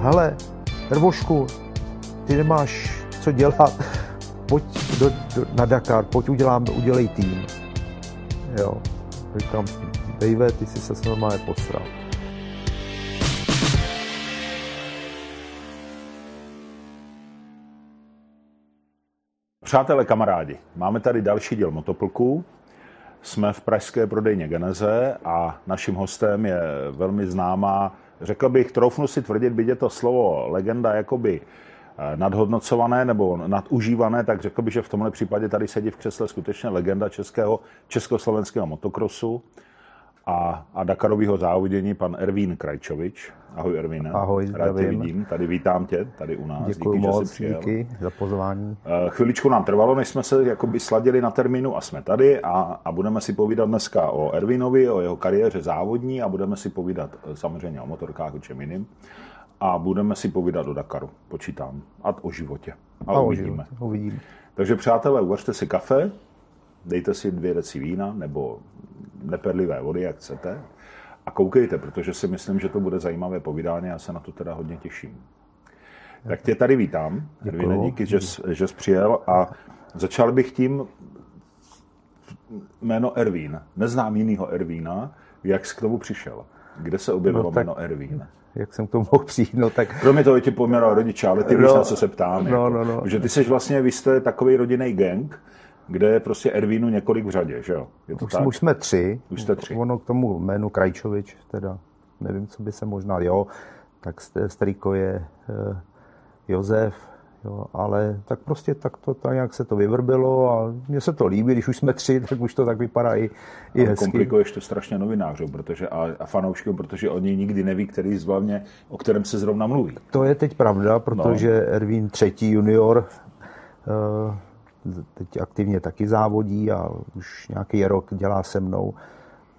hele, Rvošku, ty nemáš co dělat, pojď do, do, na Dakar, pojď udělám, udělej tým. Jo, říkám, Dave, ty jsi se normálně posral. Přátelé, kamarádi, máme tady další díl Motoplků. Jsme v pražské prodejně Geneze a naším hostem je velmi známá, řekl bych, troufnu si tvrdit, byť je to slovo legenda jakoby eh, nadhodnocované nebo nadužívané, tak řekl bych, že v tomhle případě tady sedí v křesle skutečně legenda českého, československého motokrosu a, a Dakarového závodění pan Ervín Krajčovič. Ahoj Ervíne. Ahoj, Rád tě vidím. Tady vítám tě, tady u nás. Děkuji díky, moc, že jsi přijel. díky za pozvání. Eh, Chviličku nám trvalo, než jsme se jakoby sladili na termínu a jsme tady a, a budeme si povídat dneska o Ervinovi, o jeho kariéře závodní a budeme si povídat eh, samozřejmě o motorkách, o čem jiným. A budeme si povídat o Dakaru, počítám, a o životě. A, A uvidíme. Uvidíme. Takže přátelé, uvařte si kafe, dejte si dvě deci vína nebo neperlivé vody, jak chcete. A koukejte, protože si myslím, že to bude zajímavé povídání a já se na to teda hodně těším. Tak tě tady vítám. Ervine, díky, že jsi, že jsi přijel a začal bych tím jméno Ervín. Neznám jinýho Ervína. Jak jsi k tomu přišel? Kde se objevilo No tak- jméno Ervín? Jak jsem k tomu mohl přijít, no tak Kromě toho, ti pojmenoval rodiče, ale ty víš, No, na co se ptám. no, jako. no, no. Že ty jsi vlastně, vy jste takový rodinný gang, kde je prostě Ervínu několik v řadě, že jo? Je to už, tak? už jsme tři. Už jste tři. Ono k tomu jménu Krajčovič, teda nevím, co by se možná, jo, tak st- strýko je eh, Josef, jo, ale tak prostě tak to tak nějak se to vyvrbilo a mně se to líbí, když už jsme tři, tak už to tak vypadá i, i hezky. komplikuješ to strašně novinářům protože, a, a fanouškům, protože oni nikdy neví, který zvláště, o kterém se zrovna mluví. To je teď pravda, protože no. Ervín třetí junior eh, teď aktivně taky závodí a už nějaký rok dělá se mnou.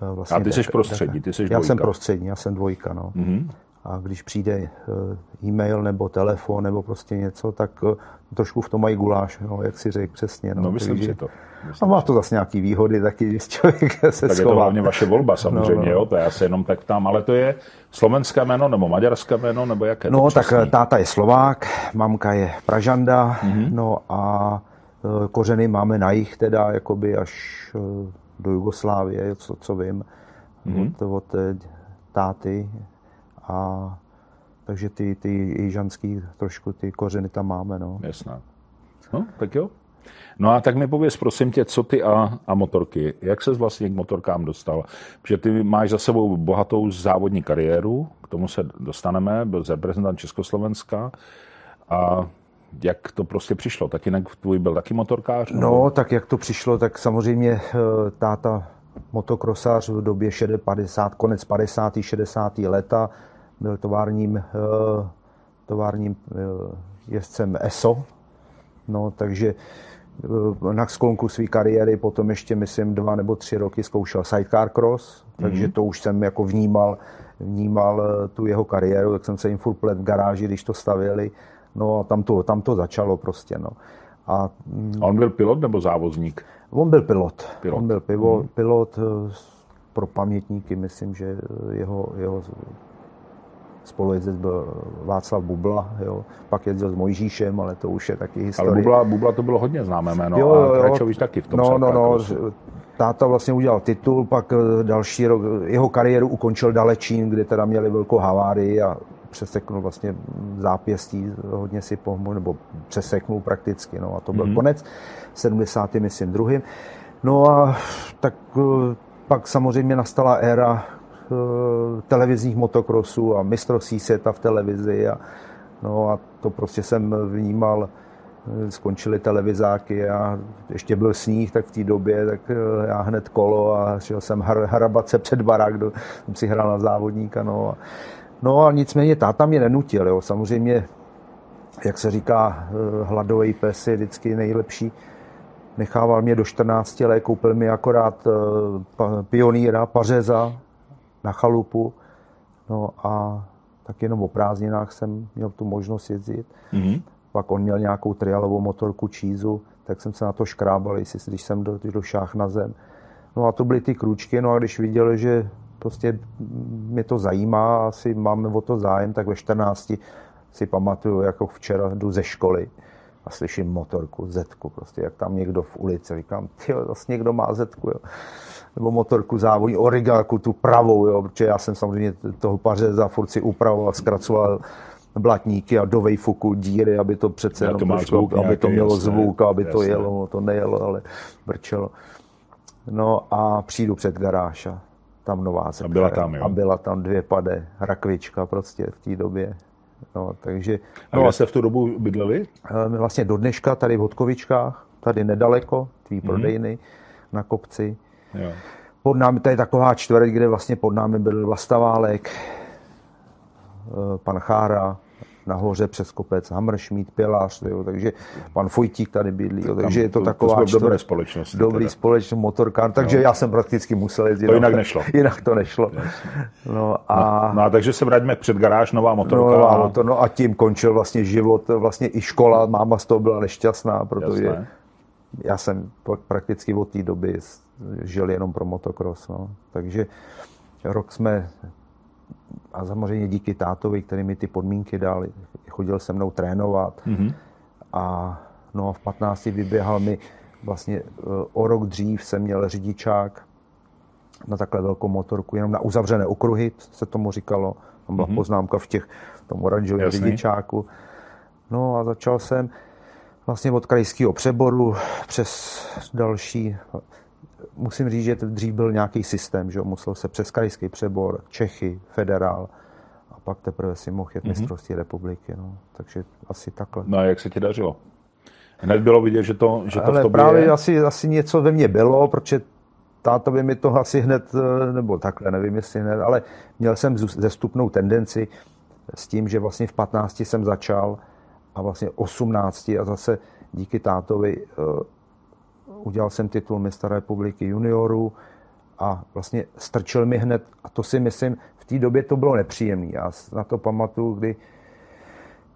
eh, Vlastně A ty jsi prostřední, ty jsi Já dvojka. jsem prostřední, já jsem dvojka. No. Mm-hmm. A když přijde eh, e-mail nebo telefon nebo prostě něco, tak eh, trošku v tom mají guláš, no, jak si řekl přesně. No, No, myslím Takže- si to. A má to zase nějaký výhody taky, když člověk se Tak je to schová. hlavně vaše volba samozřejmě, No, no. jo, to já se jenom tak ptám, ale to je slovenské jméno nebo maďarské jméno, nebo jaké? No, tak přesný? táta je Slovák, mamka je Pražanda, Mhm. mm-hmm. no a kořeny máme na jich teda jakoby až e, do Jugoslávie, co, co vím, Mhm. mm-hmm. od, od e, táty a takže ty, ty jižanský trošku ty kořeny tam máme, no. Jasná. No, tak jo. No a tak mi pověz, prosím tě, co ty a, a motorky. Jak ses vlastně k motorkám dostal? Protože ty máš za sebou bohatou závodní kariéru, k tomu se dostaneme, byl reprezentant Československa. A jak to prostě přišlo? Tatínek tvůj byl taky motorkář? nebo- No, tak jak to přišlo, tak samozřejmě eh, táta motokrosář v době 60, 50, konec 50. 60. leta byl továrním, eh, továrním eh, jezdcem ESO, no, takže na sklonku své kariéry potom ještě, myslím, dva nebo tři roky zkoušel sidecar cross, takže to už jsem jako vnímal, vnímal tu jeho kariéru, tak jsem se jim furt plet v garáži, když to stavili, no a tam to, tam to začalo prostě, no. A A on byl pilot nebo závozník? On byl pilot. Pilot. On byl pivo, pilot eh, pro pamětníky, myslím, že jeho, jeho spolujezdec byl Václav Bubla, jo. pak jezdil s Mojžíšem, ale to už je taky Ale historie. Bubla, Bubla to bylo hodně známé jméno Jo, jo, a. Krajčovič taky v tom No, no, no, táta vlastně udělal titul, pak eh, další rok, jeho kariéru ukončil Dalečín, kde teda měli velkou havárii a přeseknul vlastně zápěstí, hodně si pomohl, nebo přeseknul prakticky, no a to byl mm-hmm. konec, 70. myslím druhým. No a tak eh, pak samozřejmě nastala éra eh, televizních motokrosů a mistrovství světa v televizi a, no a to prostě jsem vnímal, eh, skončily televizáky a ještě byl sníh, tak v té době, tak já hned kolo a šel jsem har, harabat se před barák, do, jsem si hrál na závodníka, no a, no a nicméně táta mě nenutil, jo, samozřejmě, jak se říká, eh, hladový pes je vždycky nejlepší, nechával mě do 14 let, koupil mi akorát eh, pionýra, pařeza na chalupu, no a tak jenom o prázdninách jsem měl tu možnost jezdit. Mhm. Pak on měl nějakou trialovou motorku čízu, tak jsem se na to škrábal, jestli, když jsem do, do šách na zem. No a to byly ty kručky, no a když viděl, že prostě mě to zajímá, asi máme o to zájem, tak ve 14 si pamatuju, jako včera jdu ze školy a slyším motorku, zetku, prostě jak tam někdo v ulici, říkám, ty vlastně někdo má zetku, jo. nebo motorku závodní, origáku, tu pravou, jo, protože já jsem samozřejmě toho pařeza furt si upravoval, zkracoval blatníky a do vejfuku díry, aby to přece jenom to zvuk aby to mělo jasné, zvuk, aby jasné. to jelo, no, to nejelo, ale brčelo. No a přijdu před garáž a tam nová zetka. byla tam, jo. A byla tam dvě pade, rakvička prostě v té době. No, takže, A no, kde jste v tu dobu bydleli? Eh, My vlastně do dneška tady v Hodkovičkách, tady nedaleko, tvý Mhm. prodejny na kopci. Jo. Pod námi, to je taková čtvrť, kde vlastně pod námi byl Vlastaválek, eh, pan Chára, nahoře přes kopec Hammerschmidt, Pilář, jo, takže pan Fojtík tady bydlí, jo, takže je to, to- to taková v dobré společnosti Dobrý teda. společnost, motorkár, takže já jsem prakticky musel jezdit. To jinak nešlo. Jinak to nešlo. No a... No a takže se vraťme před garáž, nová motorka. No, no, to, no a tím končil vlastně život, vlastně i škola, máma z toho byla nešťastná, protože Jasné. já jsem prakticky od té doby žil jenom pro motocross. No. Takže rok jsme, a samozřejmě díky tátovi, který mi ty podmínky dal, chodil se mnou trénovat Mhm. a no a v 15 vyběhal mi vlastně eh, o rok dřív jsem měl řidičák na takhle velkou motorku, jenom na uzavřené okruhy, se tomu říkalo. Tam byla poznámka v těch, v tom oranžovém Jasný. řidičáku. No a začal jsem vlastně od krajského přeboru přes další, musím říct, že dřív byl nějaký systém, že musel se přes krajský přebor, Čechy, federál a pak teprve si mohl jet mistrovství republiky, no. takže asi takhle. No a jak se ti dařilo? Hned bylo vidět, že to, že to Ale v tobě právě je. asi, asi něco ve mně bylo, protože táta by mi to asi hned, eh, nebo takhle, nevím jestli hned, ale měl jsem zestupnou tendenci s tím, že vlastně v 15 jsem začal a vlastně 18 a zase díky tátovi eh, udělal jsem titul mistra republiky juniorů a vlastně strčil mi hned, a to si myslím, v té době to bylo nepříjemné. Já na to pamatuju, kdy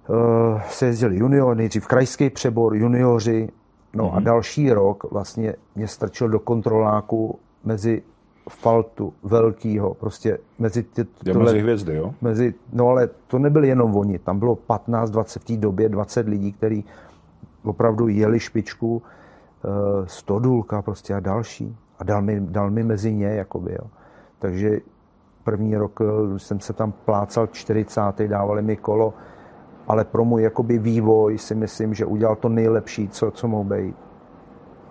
eh, se jezdili junior, nejdřív krajský přebor, junioři, no Mhm. a další rok vlastně mě strčil do kontroláku mezi faltu velkýho, prostě mezi ty, tohle- mezi hvězdy, jo? mezi, no ale to nebyli jenom oni, tam bylo 15, 20 v té době, 20 lidí, kteří opravdu jeli špičku, Stodulka prostě a další. A dal mi, dal mi mezi ně, jakoby, jo. Takže první rok eh, jsem se tam plácal 40. dávali mi kolo, ale pro můj jakoby vývoj si myslím, že udělal to nejlepší, co, co mohl být.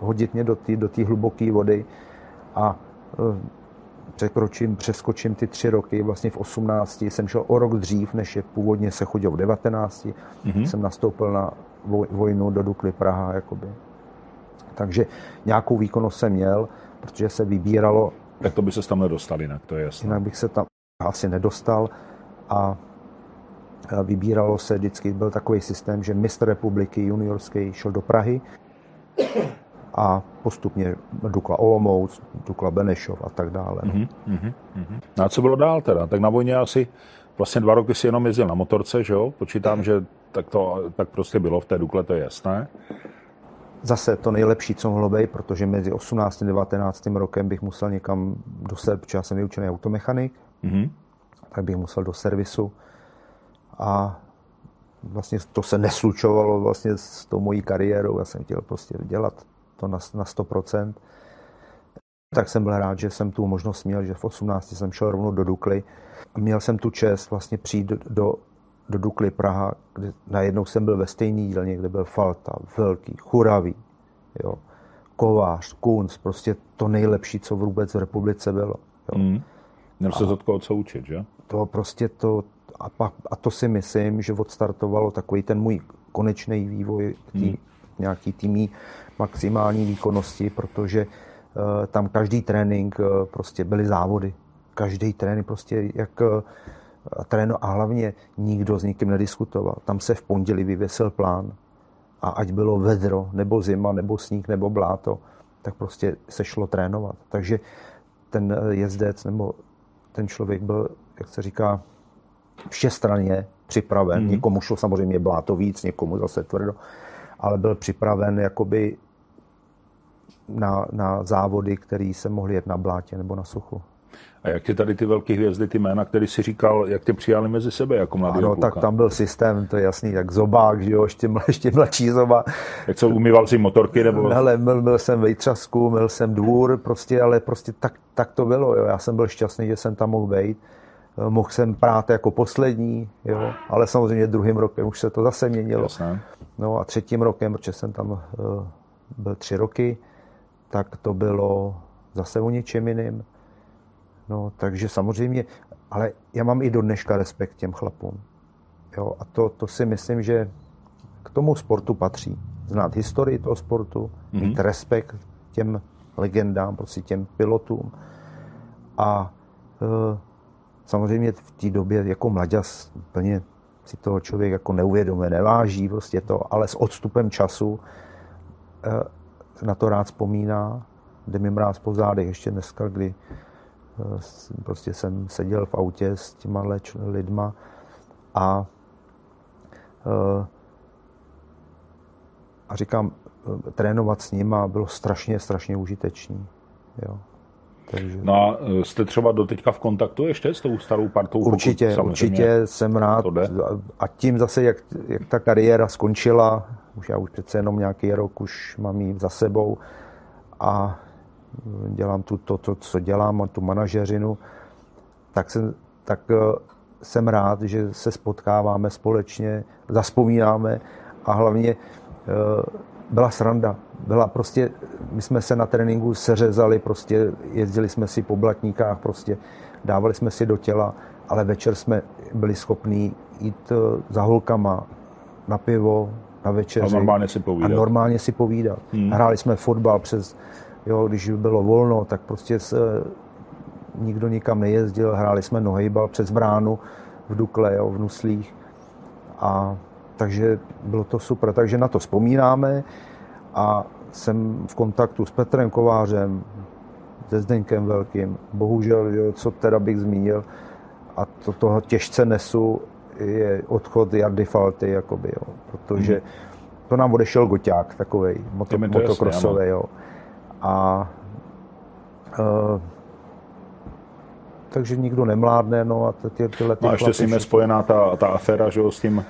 Hodit mě do té do hluboké vody a eh, překročím, přeskočím ty tři roky, vlastně v 18 jsem šel o rok dřív, než je původně se chodil v 19. Mm-hmm. Jsem nastoupil na voj- vojnu do Dukly Praha, jakoby. Takže nějakou výkonnost jsem měl, protože se vybíralo, Tak to by se tam nedostal jinak, to je jasné. jinak bych se tam asi nedostal a vybíralo se vždycky, byl takový systém, že mistr republiky juniorský šel do Prahy a postupně Dukla Olomouc, Dukla Benešov a tak dále. Mhm. No a co bylo dál teda? Tak na vojně asi vlastně dva roky si jenom jezdil na motorce, že jo? Počítám, že tak to tak prostě bylo v té Dukle, to je jasné. Zase to nejlepší, co mohlo být, protože mezi 18. a 19. rokem bych musel někam do serv, protože já jsem vyučený automechanik, Mhm. tak bych musel do servisu a vlastně to se neslučovalo vlastně s tou mojí kariérou. Já jsem chtěl prostě dělat to na, na 100%. Tak jsem byl rád, že jsem tu možnost měl, že v 18 jsem šel rovnou do Dukly. Měl jsem tu čest vlastně přijít do, do, do Dukly Praha, kde najednou jsem byl ve stejné dílně, kde byl Falta, Velký, Churavý, jo, Kovář, Kunz, prostě to nejlepší, co vůbec v republice bylo. Jo Mhm. Měl se od koho co učit, že? to prostě to, a, pak, a to si myslím, že odstartovalo takový ten můj konečný vývoj k tý, nějaký týmí maximální výkonnosti, protože uh, tam každý trénink uh, prostě byly závody. Každý trénink prostě jak uh, tréno a hlavně nikdo s nikým nediskutoval. Tam se v pondělí vyvěsil plán a ať bylo vedro, nebo zima, nebo sníh, nebo bláto, tak prostě se šlo trénovat. Takže ten jezdec nebo ten člověk byl, jak se říká, všestranně připraven. Mm-hmm. Někomu šlo samozřejmě bláto víc, někomu zase tvrdo, ale byl připraven jakoby na, na závody, které se mohly jet na blátě nebo na suchu. A jak tě tady ty velké hvězdy, ty jména, který si říkal, jak tě přijali mezi sebe jako mladý Ano, kluka? tak tam byl systém, to je jasný, jak zobák, že jo, ještě, ještě mladší zoba. Jak co, umýval si motorky nebo? Hele, byl, byl jsem vejtřasku, byl jsem dvůr, prostě, ale prostě tak, tak to bylo, jo. Já jsem byl šťastný, že jsem tam mohl být. Mohl jsem prát jako poslední, jo, ale samozřejmě druhým rokem už se to zase měnilo. Jasné. No a třetím rokem, protože jsem tam uh, byl tři roky, tak to bylo zase o něčem jiným. No, takže samozřejmě, ale já mám i do dneška respekt těm chlapům. Jo, a to, to si myslím, že k tomu sportu patří. Znát historii toho sportu, mm-hmm. mít respekt těm legendám, prostě těm pilotům. A e, samozřejmě v té době jako mladěs plně si toho člověk jako neuvědomuje, neváží prostě to, ale s odstupem času e, na to rád vzpomíná, jde mi mráz po zádech ještě dneska, kdy prostě jsem seděl v autě s těma lidma a a říkám, trénovat s nima bylo strašně, strašně užitečný. Jo. Takže... No a jste třeba doteďka v kontaktu ještě s tou starou partou? Určitě, určitě jsem rád. A tím zase, jak, jak ta kariéra skončila, už já už přece jenom nějaký rok už mám ji za sebou a dělám tu, to, to, co dělám, tu manažeřinu, tak, jsem, tak jsem rád, že se spotkáváme společně, zaspomínáme a hlavně byla sranda. Byla prostě, my jsme se na tréninku seřezali, prostě jezdili jsme si po blatníkách, prostě dávali jsme si do těla, ale večer jsme byli schopní jít za holkama na pivo, na večeři. A normálně si povídat. A normálně si povídat. Hmm. Hráli jsme fotbal přes, jo, když bylo volno, tak prostě se, nikdo nikam nejezdil, hráli jsme nohejbal přes bránu v Dukle, jo, v Nuslích. A takže bylo to super. Takže na to vzpomínáme a jsem v kontaktu s Petrem Kovářem, se Zdeňkem Velkým. Bohužel, jo, co teda bych zmínil, a to toho těžce nesu, je odchod Jardy Falty, jakoby, jo, protože hmm. to nám odešel Goťák, takovej, moto, motokrosový, jo. A uh, takže nikdo nemládne, no a ty, tyhle ty No a ještě s ním je spojená ta, ta aféra, že jo, s tím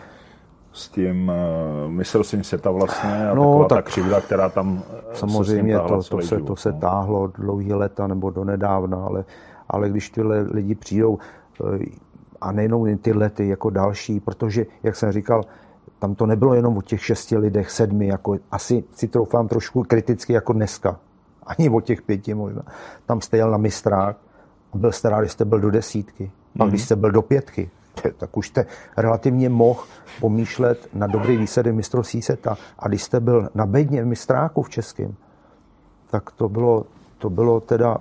s tím uh, mistrovstvím světa vlastně a no, taková tak ta křivda, která tam samozřejmě se to, to, se, život, to se no. táhlo dlouhý leta nebo do nedávna, ale, ale když tyhle lidi přijdou a nejenom ty lety jako další, protože, jak jsem říkal, tam to nebylo jenom o těch šesti lidech, sedmi, jako asi si troufám trošku kriticky jako dneska, ani o těch pěti možná. Tam jste jel na mistrák a byl jste rád, když jste byl do desítky. A když mhm. jste byl do pětky, tak už jste relativně mohl pomýšlet na dobrý výsledek mistrovství světa. A když jste byl na bedně v mistráku v českém, tak to bylo, to bylo teda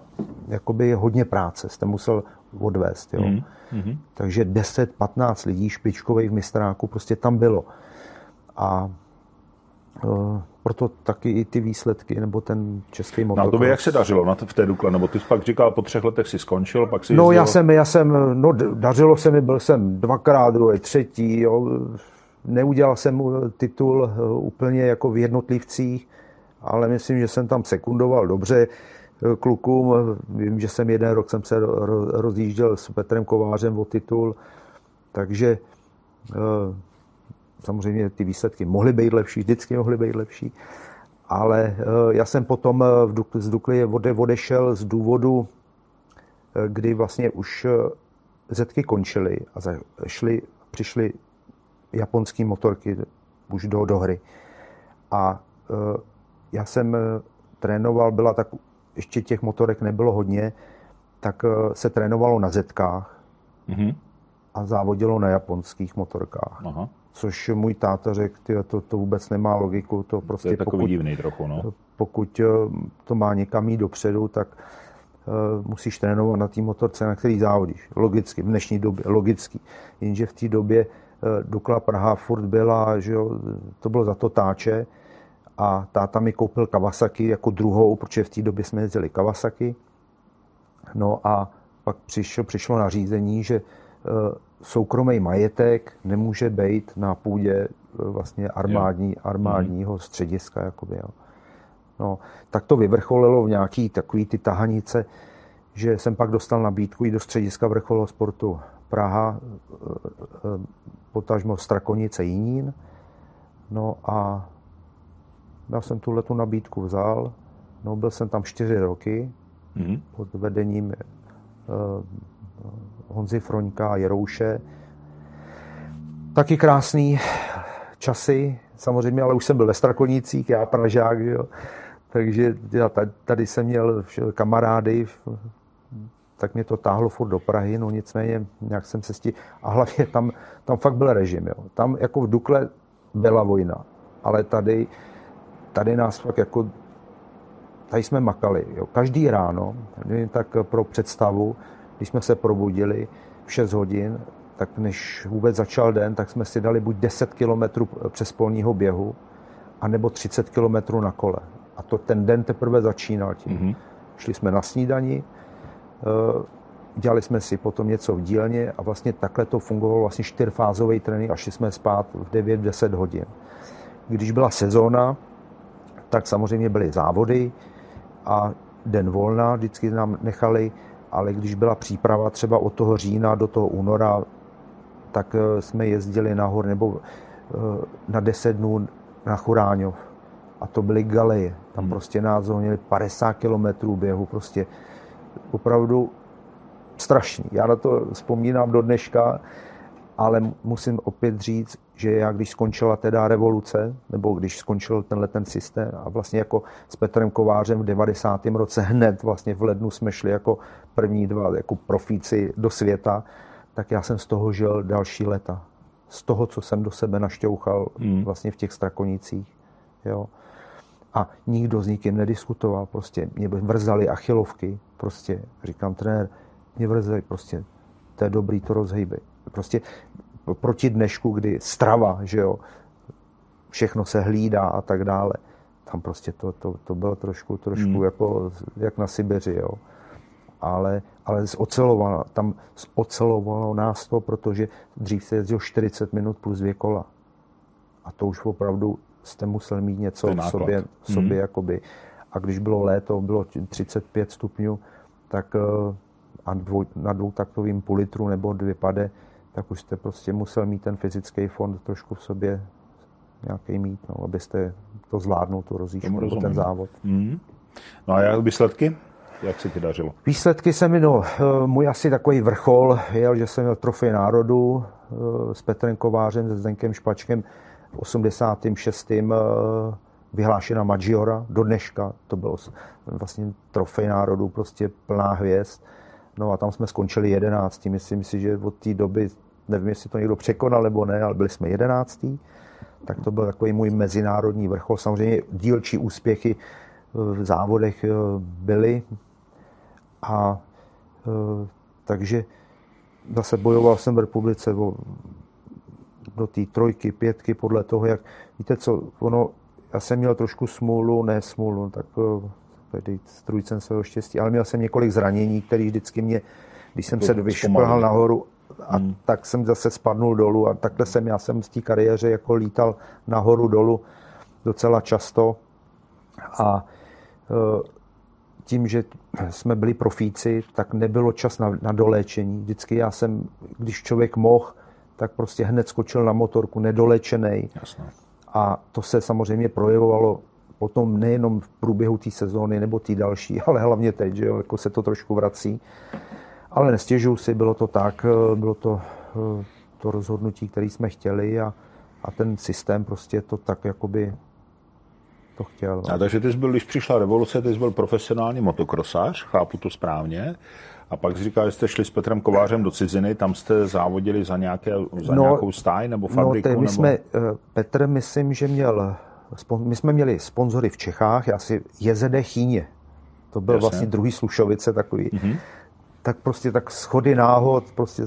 jakoby hodně práce, jste musel odvést. Jo. Mm-hmm. Takže 10-15 lidí špičkových v mistráku prostě tam bylo. A uh, proto taky i ty výsledky, nebo ten český motor. No to by jak se dařilo na v té Dukle? Nebo ty jsi pak říkal, po třech letech si skončil, pak si No jezdil... já jsem, já jsem, no dařilo se mi, byl jsem dvakrát, druhý, třetí, jo. Neudělal jsem titul eh, úplně jako v jednotlivcích, ale myslím, že jsem tam sekundoval dobře eh, klukům. Vím, že jsem jeden rok jsem se rozjížděl s Petrem Kovářem o titul, takže Samozřejmě ty výsledky mohly být lepší, vždycky mohly být lepší, ale eh, já jsem potom eh, z Dukly odešel z důvodu, eh, kdy vlastně už zetky končily a šli, přišly japonské motorky už do, do hry. A já jsem trénoval, byla tak, ještě těch motorek nebylo hodně, tak se trénovalo na zetkách mm-hmm. a závodilo na japonských motorkách. Aha což můj táta řekl, tyjo, to, to vůbec nemá logiku. To, prostě, to je takový pokud, divný trochu, no. Pokud eh, to má někam jít dopředu, tak uh, musíš trénovat na té motorce, na který závodíš. Logicky, v dnešní době, logicky. Jenže v té době uh, Dukla Praha furt byla, že jo, to bylo za to táče a táta mi koupil Kawasaki jako druhou, protože v té době jsme jezdili Kawasaki. No a pak přišlo, přišlo nařízení, že soukromý majetek nemůže být na půdě e, vlastně armádní, armádního střediska. Jakoby, jo. No, tak to vyvrcholilo v nějaký takový ty tahanice, že jsem pak dostal nabídku i do střediska vrcholového sportu Praha, potažmo Strakonice Jinín. No a já jsem tuhle tu nabídku vzal. No, byl jsem tam čtyři roky mm-hmm. pod vedením Honzy Froňka a Jerouše. Taky krásný časy, samozřejmě, ale už jsem byl ve Strakonicích, já Pražák, jo. takže já tady jsem měl kamarády, tak mě to táhlo furt do Prahy, no nicméně nějak jsem se stí... A hlavně tam, tam fakt byl režim, jo. Tam jako v Dukle byla vojna, ale tady, tady nás fakt jako tady jsme makali. Jo. Každý ráno, tak pro představu, když jsme se probudili v 6 hodin, tak než vůbec začal den, tak jsme si dali buď 10 kilometrů přes polního běhu, anebo 30 kilometrů na kole. A to ten den teprve začínal tím. Mm-hmm. Šli jsme na snídani, eh, dělali jsme si potom něco v dílně a vlastně takhle to fungovalo vlastně čtyřfázový trénink a šli jsme spát v 9-10 hodin. Když byla sezóna, tak samozřejmě byly závody a den volna vždycky nám nechali, ale když byla příprava třeba od toho října do toho února, tak eh, jsme jezdili nahor nebo eh, na 10 dnů na Churáňov. A to byly galeje. Tam hmm. prostě nás měli 50 kilometrů běhu. Prostě opravdu strašný. Já na to vzpomínám do dneška, ale musím opět říct, že já když skončila teda revoluce, nebo když skončil tenhle ten systém a vlastně jako s Petrem Kovářem v 90. roce hned vlastně v lednu jsme šli jako první dva jako profíci do světa, tak já jsem z toho žil další leta. Z toho, co jsem do sebe našťouchal mm. vlastně v těch strakonicích. Jo. A nikdo s nikým nediskutoval. Prostě mě vrzali achilovky. Prostě říkám, trenér, mě vrzali, prostě to je dobrý, to rozhejby. Prostě proti dnešku, kdy strava, že jo, všechno se hlídá a tak dále. Tam prostě to, to, to bylo trošku, trošku mm. jako jak na Sibiři, jo ale, ale zocelovalo, tam zocelovalo nás to, protože dřív se jezdil 40 minut plus dvě kola. A to už opravdu jste musel mít něco v sobě, v sobě mm. jakoby. A když bylo léto, bylo 35 stupňů, tak eh, a dvou, na dvoutaktovým půl litru nebo dvě pade, tak už jste prostě musel mít ten fyzický fond trošku v sobě nějaký mít, no, abyste to zvládnul, tu rozjížďku, ten závod. Mm. No a jak výsledky? Jak se ti dařilo? Výsledky se mi, no, eh, můj asi takový vrchol je, že jsem měl trofej národu eh, s Petrem Kovářem, se Zdenkem Špačkem v 86. Eh, vyhlášena Maggiora do dneška. To bylo vlastně trofej národu, prostě plná hvězd. No a tam jsme skončili 11. Myslím si, že od té doby, nevím, jestli to někdo překonal nebo ne, ale byli jsme 11. Tak to byl takový můj mezinárodní vrchol. Samozřejmě dílčí úspěchy v závodech byly, a e, takže zase bojoval jsem v republice o, do té trojky, pětky, podle toho, jak, víte co, ono, já jsem měl trošku smůlu, ne smůlu, tak e, tady strujcem svého štěstí, ale měl jsem několik zranění, které vždycky mě, když jsem to se vyšplhal nahoru, a hmm. tak jsem zase spadnul dolů a takhle jsem, já jsem z té kariéře jako lítal nahoru dolů docela často a e, tím, že jsme byli profíci, tak nebylo čas na, na doléčení. Vždycky já jsem, když člověk mohl, tak prostě hned skočil na motorku, nedolečený. A to se samozřejmě projevovalo potom nejenom v průběhu té sezóny nebo té další, ale hlavně teď, že jo, jako se to trošku vrací. Ale nestěžuju si, bylo to tak, bylo to to rozhodnutí, které jsme chtěli a, a ten systém prostě to tak jakoby to chtěl. No. A takže ty jsi byl, když přišla revoluce, ty jsi byl profesionální motokrosář, chápu to správně. A pak jsi říkal, že jste šli s Petrem Kovářem do ciziny, tam jste závodili za, nějaké, za no, nějakou stáj nebo no, fabriku? No, my nebo... jsme, eh, Petr, myslím, že měl, my jsme měli sponzory v Čechách, já si JZD Chýně, to byl Jasně. vlastně druhý Slušovice takový. Mm-hmm. Tak prostě tak schody náhod, prostě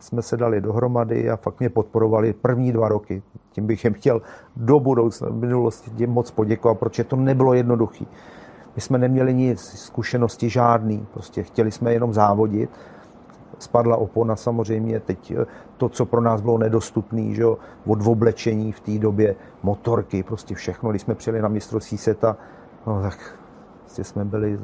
jsme se dali dohromady a fakt mě podporovali první dva roky. Tím bych jim chtěl do budoucna, v minulosti moc poděkovat, protože to nebylo jednoduché. My jsme neměli nic, zkušenosti žádný, prostě chtěli jsme jenom závodit. Spadla opona samozřejmě, teď eh, to, co pro nás bylo nedostupné, že jo, od oblečení v té době, motorky, prostě všechno. Když jsme přijeli na mistrovství seta, no tak prostě jsme byli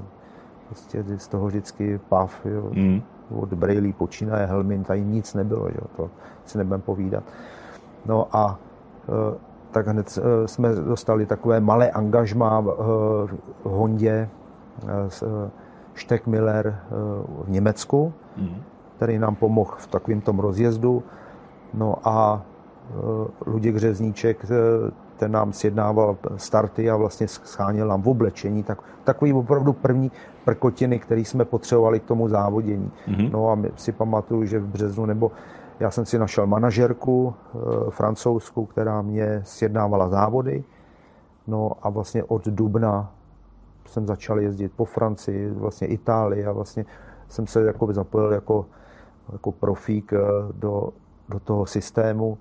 Prostě z toho vždycky pav, jo. Mm. Od Braille počínaje Helmin, tady nic nebylo, jo. to si nebudem povídat. No a e, tak hned e, jsme dostali takové malé angažmá v Hondě, Steckmiller v Německu, mm. který nám pomohl v takovém tom rozjezdu. No a Luděk Řezníček ten nám sjednával starty a vlastně scháněl nám v oblečení. Tak, takový opravdu první prkotiny, které jsme potřebovali k tomu závodění. Mm-hmm. No a my si pamatuju, že v březnu nebo já jsem si našel manažerku e, francouzskou, která mě sjednávala závody. No a vlastně od dubna jsem začal jezdit po Francii, vlastně Itálii a vlastně jsem se jako zapojil jako, jako profík eh, do, do toho systému.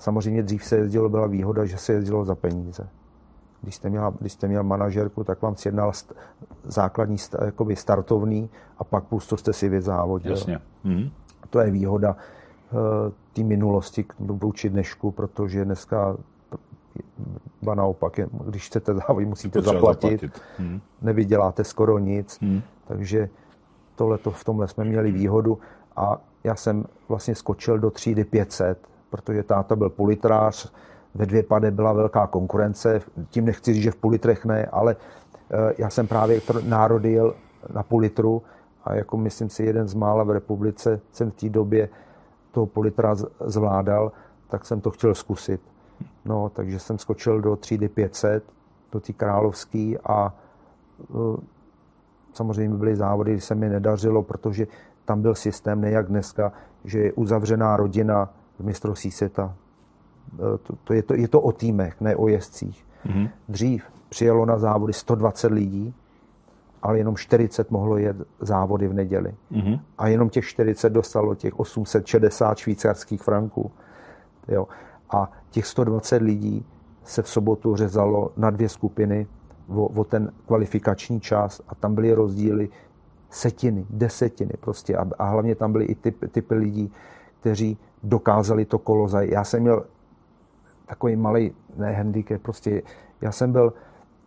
Samozřejmě dřív se jezdilo, byla výhoda, že se jezdilo za peníze. Když jste měl, když jste měl manažerku, tak vám sjednal st, základní st, jakoby startovný a pak pusto jste si vyzávodil. Jasně. Hmm. To je výhoda uh, té minulosti vůči dnešku, protože dneska ba naopak, když chcete závodit, musíte zaplatit. zaplatit. Hmm. Nevyděláte skoro nic, hmm. takže tohle v tomhle jsme měli výhodu a já jsem vlastně skočil do třídy 500 protože táta byl politrář, ve dvě pade byla velká konkurence, tím nechci říct, že v politrech ne, ale eh, já jsem právě národil na politru a jako myslím si jeden z mála v republice jsem v té době toho politra zvládal, tak jsem to chtěl zkusit. No, takže jsem skočil do třídy 500, do té královské a uh, samozřejmě byly závody, kdy se mi nedařilo, protože tam byl systém, nejak dneska, že je uzavřená rodina, mistrovství světa. E, to, to, je, to, je to o týmech, ne o jezdcích. Mm-hmm. Dřív přijelo na závody 120 lidí, ale jenom 40 mohlo jet závody v neděli. Mm-hmm. A jenom těch 40 dostalo těch 860 švýcarských franků. Jo. A těch 120 lidí se v sobotu řezalo na dvě skupiny o, o ten kvalifikační čas a tam byly rozdíly setiny, desetiny prostě a, a hlavně tam byly i typy, typy lidí, kteří dokázali to kolo zajít. Já jsem měl takový malý, ne handicap, prostě já jsem byl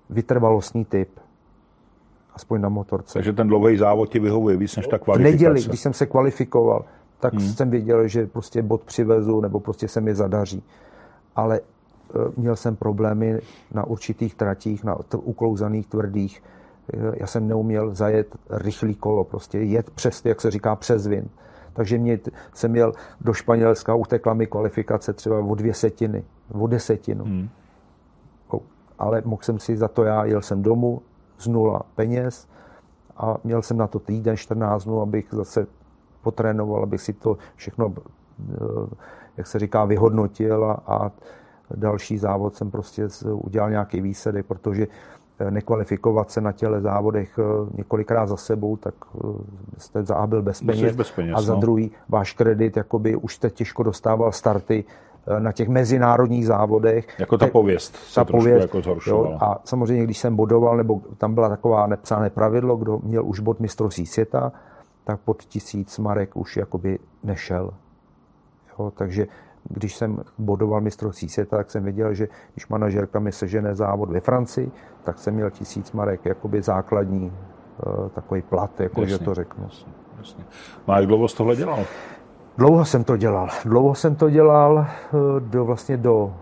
vytrvalostní typ, aspoň na motorce. Takže ten dlouhý závod ti vyhovuje víc než ta kvalifikace. V neděli, když jsem se kvalifikoval, tak hmm. jsem věděl, že prostě bod přivezu nebo prostě se mi zadaří. Ale e, měl jsem problémy na určitých tratích, na uklouzaných tvrdých. E, já jsem neuměl zajet rychlý kolo, prostě jet přes, jak se říká, přes vin. Takže mě, jsem měl do Španělska, utekla mi kvalifikace třeba o dvě setiny, o desetinu. Hmm. Ale mohl jsem si za to já, jel jsem domů z nula peněz a měl jsem na to týden, 14 dnů, abych zase potrénoval, abych si to všechno, eh, jak se říká, vyhodnotil a, a další závod jsem prostě udělal nějaký výsledek, protože nekvalifikovat se na těle závodech eh, několikrát za sebou, tak eh, jste za A byl bez peněz, bez peněz a za no. druhý váš kredit, jakoby už jste těžko dostával starty na těch mezinárodních závodech. Jako ta pověst se ta pověst, jako jo, A samozřejmě, když jsem bodoval, nebo tam byla taková nepsané pravidlo, kdo měl už bod mistrovství světa, tak pod tisíc marek už jakoby nešel. Jo, takže když jsem bodoval mistrovství světa, tak jsem věděl, že když manažerka mi sežene závod ve Francii, tak jsem měl tisíc marek, jakoby základní uh, takový plat, jako jasně, že to řeknu. Jasně, jasně. No a jak dlouho jsi tohle dělal? Dlouho jsem to dělal. Dlouho jsem to dělal uh, do vlastně do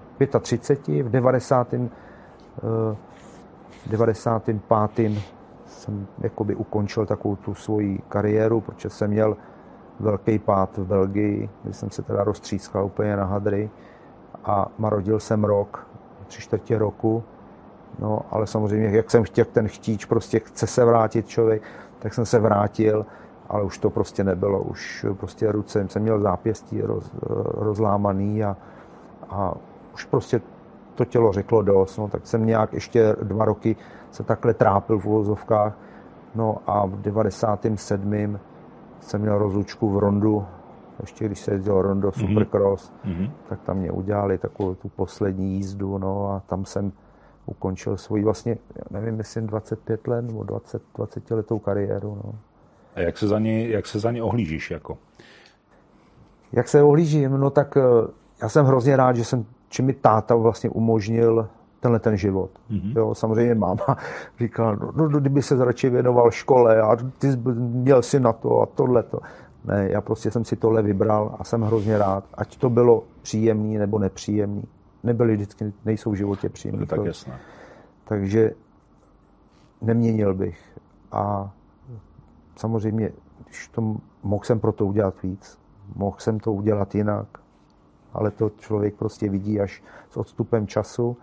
35. V 90. Uh, 95. jsem jakoby ukončil takovou tu svoji kariéru, protože jsem měl velký pád v Belgii, kdy jsem se teda roztřískal úplně na hadry a marodil jsem rok, tři čtvrtě roku, no ale samozřejmě, jak jsem chtěl ten chtíč, prostě chce se vrátit člověk, tak jsem se vrátil, ale už to prostě nebylo, už prostě ruce jsem měl zápěstí roz, rozlámaný a, a už prostě to tělo řeklo dost, no, tak jsem nějak ještě dva roky se takhle trápil v uvozovkách, no a v 97 jsem měl rozlučku v Rondu, ještě když se jezdil Rondo mhm. Supercross, mm-hmm. tak tam mě udělali takovou tu poslední jízdu, no a tam jsem ukončil svoji vlastně, nevím, myslím 25 let nebo 20, 20 letou kariéru, no. A jak se za ně, jak se za ně ohlížíš jako? Jak se ohlížím? No tak eh, já jsem hrozně rád, že jsem, či mi táta vlastně umožnil tenhle ten život. Mm-hmm. Jo, samozřejmě máma říkala, no, no, kdyby se radši věnoval škole a ty měl si na to a tohle to. Ne, já prostě jsem si tohle vybral a jsem hrozně rád. Ať to bylo příjemný nebo nepříjemný. Nebyly vždycky, nejsou v životě příjemný. tak jasné. Takže neměnil bych. A samozřejmě, když to, mohl jsem pro to udělat víc. Mohl jsem to udělat jinak. Ale to člověk prostě vidí až s odstupem času.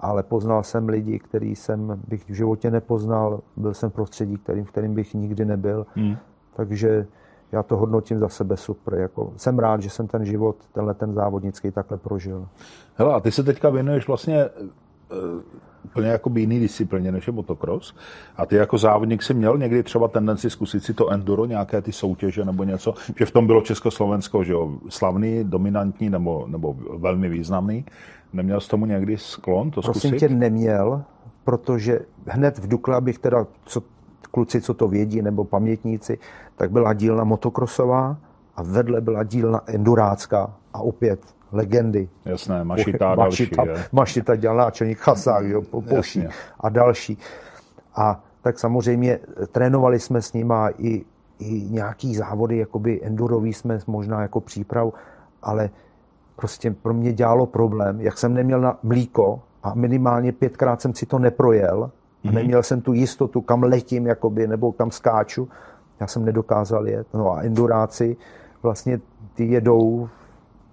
Ale poznal jsem lidi, který jsem bych v životě nepoznal. Byl jsem v prostředí, kterým, v kterým bych nikdy nebyl. Hmm. Takže já to hodnotím za sebe super. Jako, jsem rád, že jsem ten život, tenhle ten závodnický takhle prožil. Hele, a ty se teďka věnuješ vlastně uh, úplně jako jiný disciplině než je motocross. A ty jako závodník si měl někdy třeba tendenci zkusit si to enduro, nějaké ty soutěže nebo něco, že v tom bylo Československo, že jo, slavný, dominantní nebo, nebo velmi významný. Neměl jsi tomu někdy sklon to Prosím zkusit? tě, neměl, protože hned v Dukle, abych teda, co kluci, co to vědí, nebo pamětníci, tak byla dílna motokrosová a vedle byla dílna endurácká a opět legendy. Jasné, Mašita a další. Mašita, Mašita dělal náčelník Chasák, jo, Poší a další. A tak samozřejmě trénovali jsme s nima i, i nějaký závody, jakoby endurový jsme možná jako příprav, ale prostě pro mě dělalo problém, jak jsem neměl na mlíko a minimálně pětkrát jsem si to neprojel, a mhm. neměl jsem tu jistotu, kam letím, jakoby, nebo kam skáču. Já jsem nedokázal jet. No a enduráci vlastně ty jedou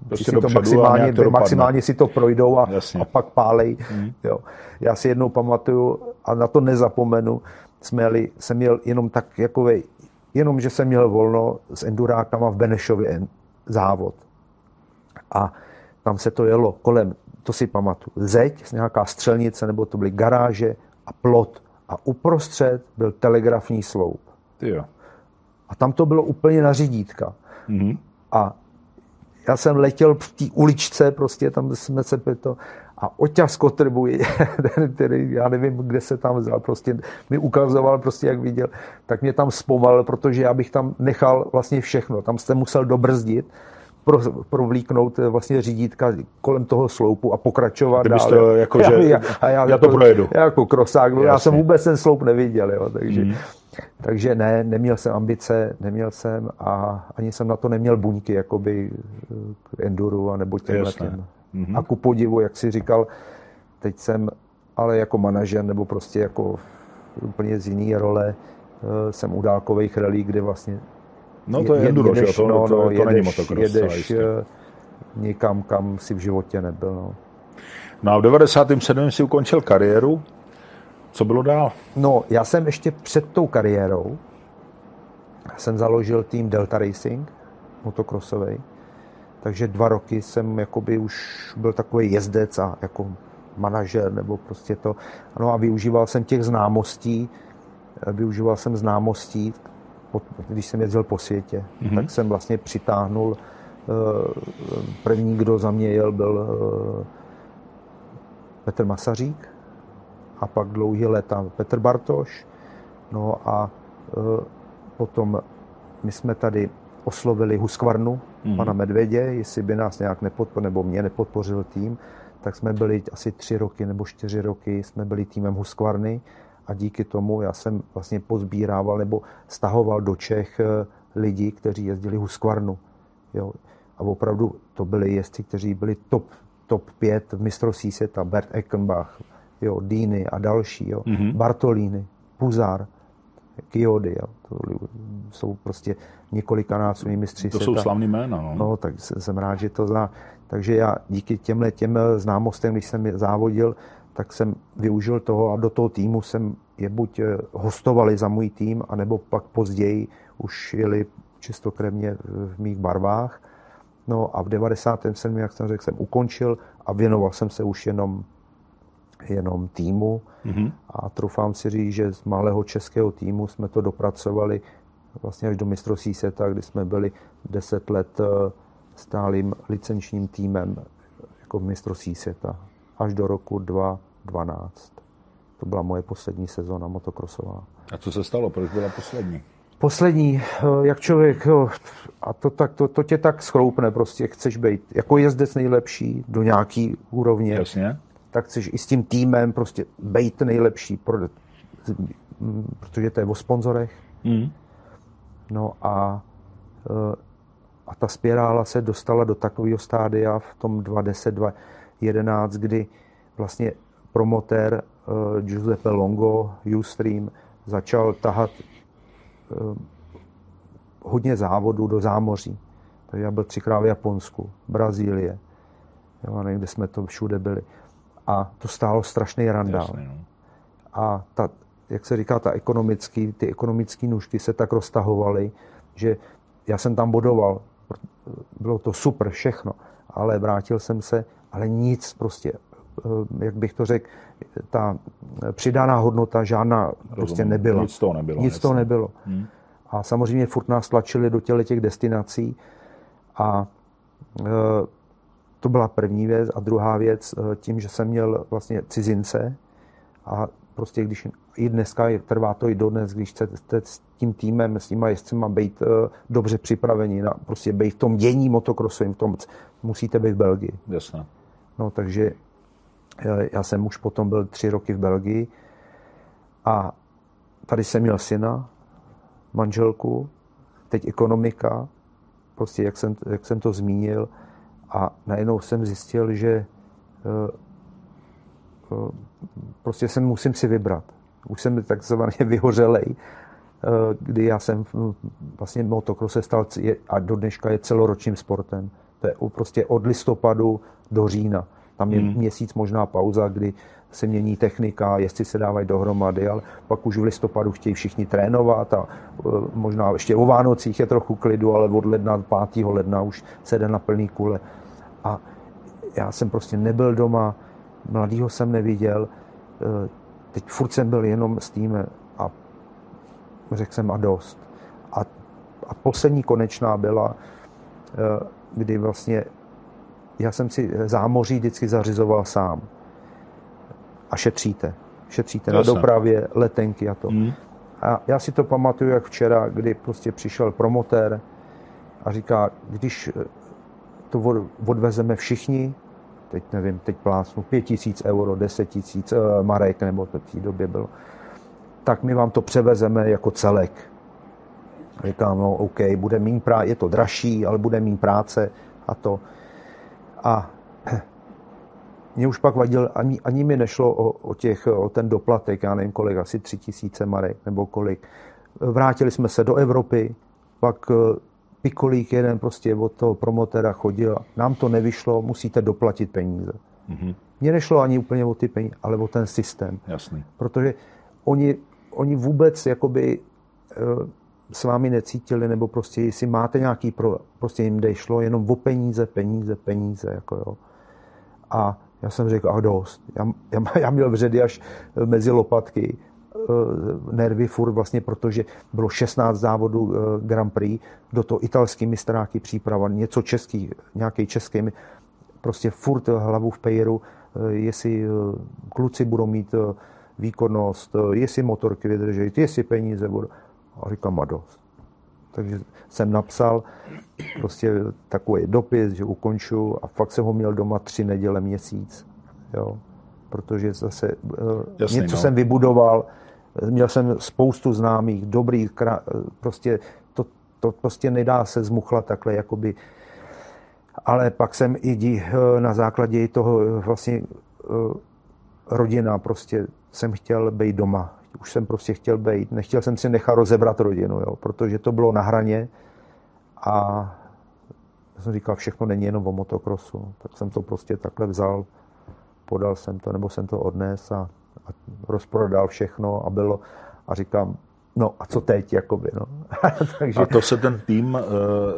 prostě si to maximálně, to maximálně si to projdou a, a pak pálej. Mm. Jo. Já si jednou pamatuju a na to nezapomenu, jsme jeli, jsem měl jenom tak jako jenom, že jsem měl volno s endurákama v Benešově závod. A tam se to jelo kolem, to si pamatuju, zeď, nějaká střelnice, nebo to byly garáže a plot. A uprostřed byl telegrafní sloup. Jo. A tam to bylo úplně na řídítka. Mm-hmm. A já jsem letěl v té uličce, prostě tam jsme se to a Oťa z Kotrbu, který já nevím, kde se tam vzal, prostě mi ukazoval, prostě jak viděl, tak mě tam zpomalil, protože já bych tam nechal vlastně všechno. Tam jste musel dobrzdit, pro, provlíknout eh, vlastně řídítka kolem toho sloupu a pokračovat dál. To jako, já, že, já, já, já, já to projedu. Já jako krosák, no, já jsem vůbec ten sloup neviděl, jo, takže, mm. takže ne, neměl jsem ambice, neměl jsem a ani jsem na to neměl buňky, jakoby k enduru a nebo těm mm-hmm. A ku podivu, jak si říkal, teď jsem ale jako manažer nebo prostě jako úplně z jiné role eh, jsem u dálkových relí, kde vlastně No to je enduro, jedeš, to, no, to, to, jedeš, není motocross. Jedeš eh, někam, kam si v životě nebyl. No. no a v 97. si ukončil kariéru. Co bylo dál? No, já jsem ještě před tou kariérou jsem založil tým Delta Racing, motocrossový. Takže dva roky jsem jakoby už byl takový jezdec a jako manažer nebo prostě to. No a využíval jsem těch známostí, využíval jsem známostí, když jsem jezdil po světě, mm-hmm. tak jsem vlastně přitáhnul eh, první, kdo za mě jel, byl eh, Petr Masařík a pak dlouhý léta Petr Bartoš. No a eh, potom my jsme tady oslovili Huskvarnu, mm-hmm. pana Medvědě, jestli by nás nějak nepodpořil, nebo mě nepodpořil tým, tak jsme byli asi tři roky nebo čtyři roky, jsme byli týmem Huskvarny a díky tomu já jsem vlastně pozbírával nebo stahoval do Čech eh, lidi, kteří jezdili Husqvarnu. Jo. A opravdu to byli jezdci, kteří byli top, top 5 v mistrovství světa. Bert Eckenbach, jo, Dýny a další. Jo. Mm-hmm. Bartolini, Puzar, Kiody. Jo. To jsou prostě několikanásobní mistři To světa. jsou slavný jména. No. no, tak jsem rád, že to zná. Takže já díky těmhle těm známostem, když jsem závodil, tak jsem využil toho a do toho týmu jsem je buď eh, hostovali za můj tým, anebo pak později už jeli čistokrevně v mých barvách. No a v 97. jak jsem řekl, jsem ukončil a věnoval jsem se už jenom, jenom týmu. Mm-hmm. A troufám si říct, že z malého českého týmu jsme to dopracovali vlastně až do mistrovství světa, kdy jsme byli 10 let eh, stálým licenčním týmem jako v mistrovství světa až do roku 2012. To byla moje poslední sezóna motokrosová. A co se stalo? Proč byla poslední? Poslední, eh, jak člověk, a to, tak, to, to tě tak schroupne, prostě chceš být jako jezdec nejlepší do nějaký úrovně. Jasně. tak chceš i s tím týmem prostě být nejlepší, protože to je o sponzorech. Mm. No a, eh, a ta spirála se dostala do takového stádia v tom 2010, 2011, kdy vlastně promotér uh, Giuseppe Longo, Ustream, začal tahat uh, hodně závodů do zámoří. Takže já byl třikrát v Japonsku, Brazílie, jo, nevím, kde jsme to všude byli. A to stálo strašný randál. Jasný, no. A ta, jak se říká, ta ekonomický, ty ekonomické nůžky se tak roztahovaly, že já jsem tam bodoval. Bylo to super, všechno. Ale vrátil jsem se, ale nic prostě, eh, jak bych to řekl, ta přidaná hodnota žádná Rozumím. prostě nebyla. Nic toho nebylo. Nic toho nebylo. Hmm. A samozřejmě furt nás tlačili do těle těch destinací a e, to byla první věc. A druhá věc, e, tím, že jsem měl vlastně cizince a prostě když i dneska trvá to i dodnes, když chcete s tím týmem, s těma jezdcema být e, dobře připraveni, na, prostě být v tom dění motokrosovým, v tom musíte být v Belgii. Jasně. No takže já jsem už potom byl tři roky v Belgii a tady jsem měl syna, manželku, teď ekonomika, prostě jak jsem, jak jsem to zmínil a najednou jsem zjistil, že uh, uh, prostě jsem musím si vybrat. Už jsem takzvaně vyhořelej, kdy já jsem vlastně motocross se stal a do dneška je celoročním sportem. To je prostě od listopadu do října. Tam je hmm. měsíc možná pauza, kdy se mění technika, jestli se dávají dohromady, ale pak už v listopadu chtějí všichni trénovat a e, možná ještě o Vánocích je trochu klidu, ale od ledna, 5. ledna už se jde na plný kule. A já jsem prostě nebyl doma, mladýho jsem neviděl, e, teď furt jsem byl jenom s tím a řekl jsem a dost. A, a poslední konečná byla, e, kdy vlastně já jsem si zámoří vždycky zařizoval sám a šetříte. Šetříte Jasne. na dopravě, letenky a to. Hmm. A já si to pamatuju jak včera, kdy prostě přišel promotér a říká, když eh, to odvezeme všichni, teď nevím, teď plásnu, pět tisíc euro, deset tisíc uh, marek, nebo to v té době bylo, tak my vám to převezeme jako celek. Říkám, no OK, bude mít práce, je to dražší, ale bude mít práce a to. A mě už pak vadil, ani, ani mi nešlo o, o, těch, o ten doplatek, já nevím kolik, asi tři tisíce marek nebo kolik. Vrátili jsme se do Evropy, pak eh, Pikolík jeden prostě od toho promotera chodil, nám to nevyšlo, musíte doplatit peníze. Mm-hmm. Mně nešlo ani úplně o ty peníze, ale o ten systém. Jasný. Protože oni, oni vůbec jakoby eh, s vámi necítili, nebo prostě jestli máte nějaký, pro, prostě jim šlo jenom o peníze, peníze, peníze, jako jo. A já jsem řekl, a dost. Já, já, já měl vředy až mezi lopatky, eh, nervy furt vlastně, protože bylo 16 závodů eh, Grand Prix, do toho italský mistráky příprava, něco český, nějaký český, prostě furt hlavu v pejru, eh, jestli kluci budou mít výkonnost, jestli motorky vydrží, jestli peníze budou. A říkám, a dost. Takže jsem napsal prostě takový dopis, že ukonču a fakt jsem ho měl doma tři neděle měsíc. Jo. Protože zase eh, Jasný, něco no. jsem vybudoval, měl jsem spoustu známých, dobrých, prostě to, to prostě nedá se zmuchlat takhle, jakoby. Ale pak jsem i dí, eh, na základě toho eh, vlastně rodina, prostě jsem chtěl být doma už jsem prostě chtěl být, nechtěl jsem si nechat rozebrat rodinu, jo, protože to bylo na hraně a já jsem říkal, všechno není jenom o motokrosu, tak jsem to prostě takhle vzal, podal jsem to, nebo jsem to odnes a, a rozprodal všechno a bylo a říkám, No a co teď, jakoby, no. Takže... A to se ten tým uh,